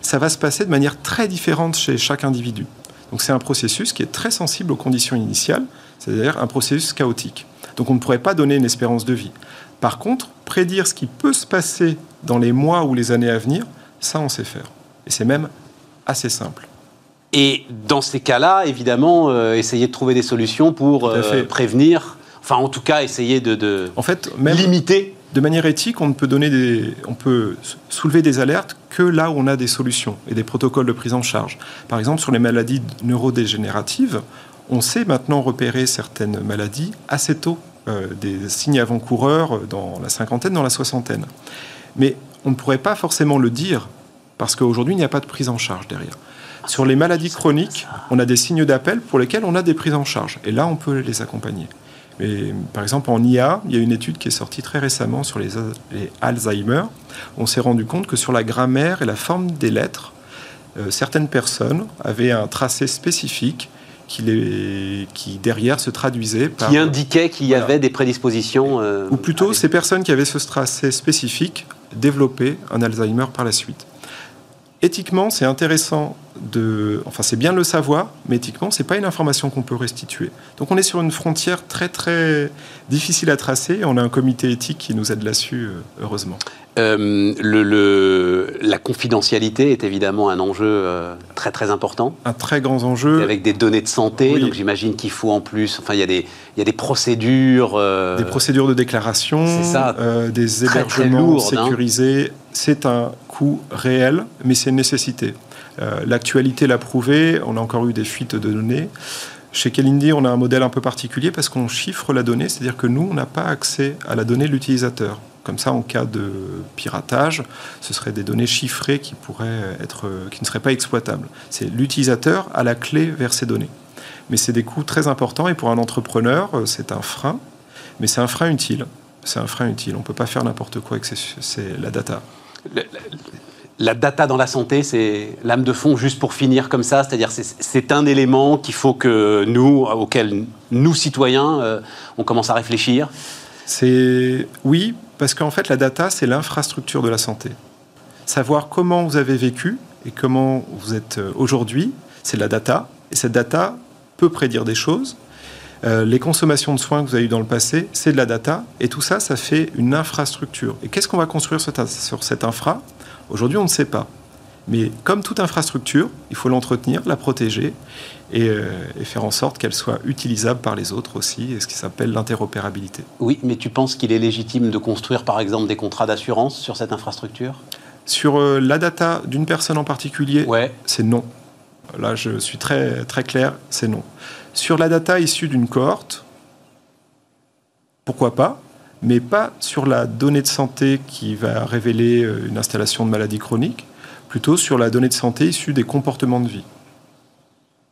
ça va se passer de manière très différente chez chaque individu. Donc c'est un processus qui est très sensible aux conditions initiales, c'est-à-dire un processus chaotique. Donc on ne pourrait pas donner une espérance de vie. Par contre, prédire ce qui peut se passer dans les mois ou les années à venir, ça, on sait faire. Et c'est même assez simple. et dans ces cas-là, évidemment, euh, essayer de trouver des solutions pour prévenir, enfin en tout cas essayer de, en fait, même limiter. De manière éthique, on peut, donner des, on peut soulever des alertes que là où on a des solutions et des protocoles de prise en charge. Par exemple, sur les maladies neurodégénératives, on sait maintenant repérer certaines maladies assez tôt, des signes avant-coureurs dans la cinquantaine, dans la soixantaine. Mais on ne pourrait pas forcément le dire parce qu'aujourd'hui, il n'y a pas de prise en charge derrière. Sur les maladies chroniques, on a des signes d'appel pour lesquels on a des prises en charge. Et là, on peut les accompagner. Mais, par exemple, en IA, il y a une étude qui est sortie très récemment sur les, Alzheimer. On s'est rendu compte que sur la grammaire et la forme des lettres, euh, certaines personnes avaient un tracé spécifique qui, les, qui derrière se traduisait par... Qui indiquait qu'il y avait des prédispositions... Euh, Ou plutôt, ces personnes qui avaient ce tracé spécifique développaient un Alzheimer par la suite éthiquement, c'est intéressant de. Enfin, c'est bien de le savoir, mais éthiquement, c'est pas une information qu'on peut restituer. Donc, on est sur une frontière très, très difficile à tracer. On a un comité éthique qui nous aide là-dessus, euh, heureusement. Euh, le, la confidentialité est évidemment un enjeu euh, très très important. Un très grand enjeu. Avec des données de santé, donc j'imagine qu'il faut en plus, enfin il y a des, il y a des procédures. Des procédures de déclaration, ça, des hébergements hein. sécurisés. C'est un coût réel, mais c'est une nécessité. Euh, l'actualité l'a prouvé, on a encore eu des fuites de données. Chez Kelindi, on a un modèle un peu particulier parce qu'on chiffre la donnée, c'est-à-dire que nous, on n'a pas accès à la donnée de l'utilisateur. Comme ça, en cas de piratage, ce seraient des données chiffrées qui, pourraient être, qui ne seraient pas exploitables. C'est l'utilisateur à la clé vers ces données. Mais c'est des coûts très importants et pour un entrepreneur, euh, c'est un frein, mais c'est un frein utile. C'est un frein utile. On ne peut pas faire n'importe quoi avec la data la data dans la santé, c'est l'âme de fond, juste pour finir comme ça, c'est-à-dire c'est un élément qu'il faut que nous, auquel nous, citoyens, euh, on commence à réfléchir C'est oui, parce qu'en fait, la data, c'est l'infrastructure de la santé. Savoir comment vous avez vécu et comment vous êtes euh, aujourd'hui, c'est la data. Et cette data peut prédire des choses. Euh, les consommations de soins que vous avez eues dans le passé, c'est de la data. Et tout ça, ça fait une infrastructure. Et qu'est-ce qu'on va construire sur cette infra? Aujourd'hui, on ne sait pas. Mais comme toute infrastructure, il faut l'entretenir, la protéger euh, et, faire en sorte qu'elle soit utilisable par les autres aussi, et ce qui s'appelle l'interopérabilité. Oui, mais tu penses qu'il est légitime de construire par exemple des contrats d'assurance sur cette infrastructure? Sur euh, la data d'une personne en particulier, ouais. c'est non. Là, je suis très, très clair, c'est non. Sur la data issue d'une cohorte, pourquoi pas mais pas sur la donnée de santé qui va révéler euh, une installation de maladie chronique, plutôt sur la donnée de santé issue des comportements de vie.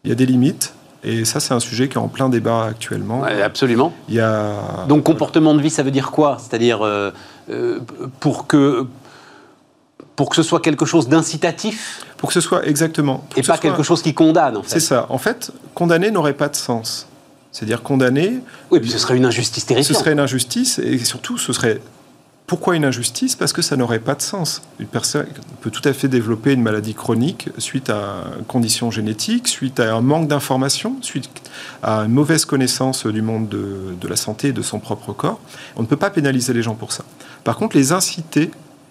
Il y a des limites, et ça, c'est un sujet qui est en plein débat actuellement. absolument. Il y a... Donc, comportement de vie, ça veut dire quoi? C'est-à-dire, euh, euh, pour, que, pour que ce soit quelque chose d'incitatif? Pour que ce soit exactement. Et pas quelque chose qui condamne, en fait. C'est ça. En fait, condamner n'aurait pas de sens. C'est-à-dire condamner. Oui, puis ce serait une injustice terrifiante. Ce serait une injustice, et surtout, ce serait. Pourquoi une injustice? Parce que ça n'aurait pas de sens. Une personne peut tout à fait développer une maladie chronique suite à une condition génétique, suite à un manque d'information, suite à une mauvaise connaissance du monde de, de la santé et de son propre corps. On ne peut pas pénaliser les gens pour ça. Par contre, les inciter,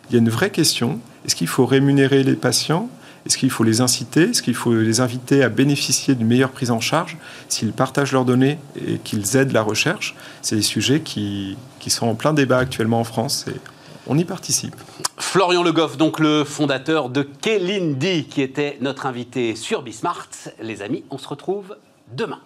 il y a une vraie question. Est-ce qu'il faut rémunérer les patients? Est-ce qu'il faut les inciter? Est-ce qu'il faut les inviter à bénéficier d'une meilleure prise en charge s'ils partagent leurs données et qu'ils aident la recherche? C'est des sujets qui, qui, sont en plein débat actuellement en France et on y participe. Florian Le Goff, donc le fondateur de Kelindi, qui était notre invité sur Bismart. Les amis, on se retrouve demain.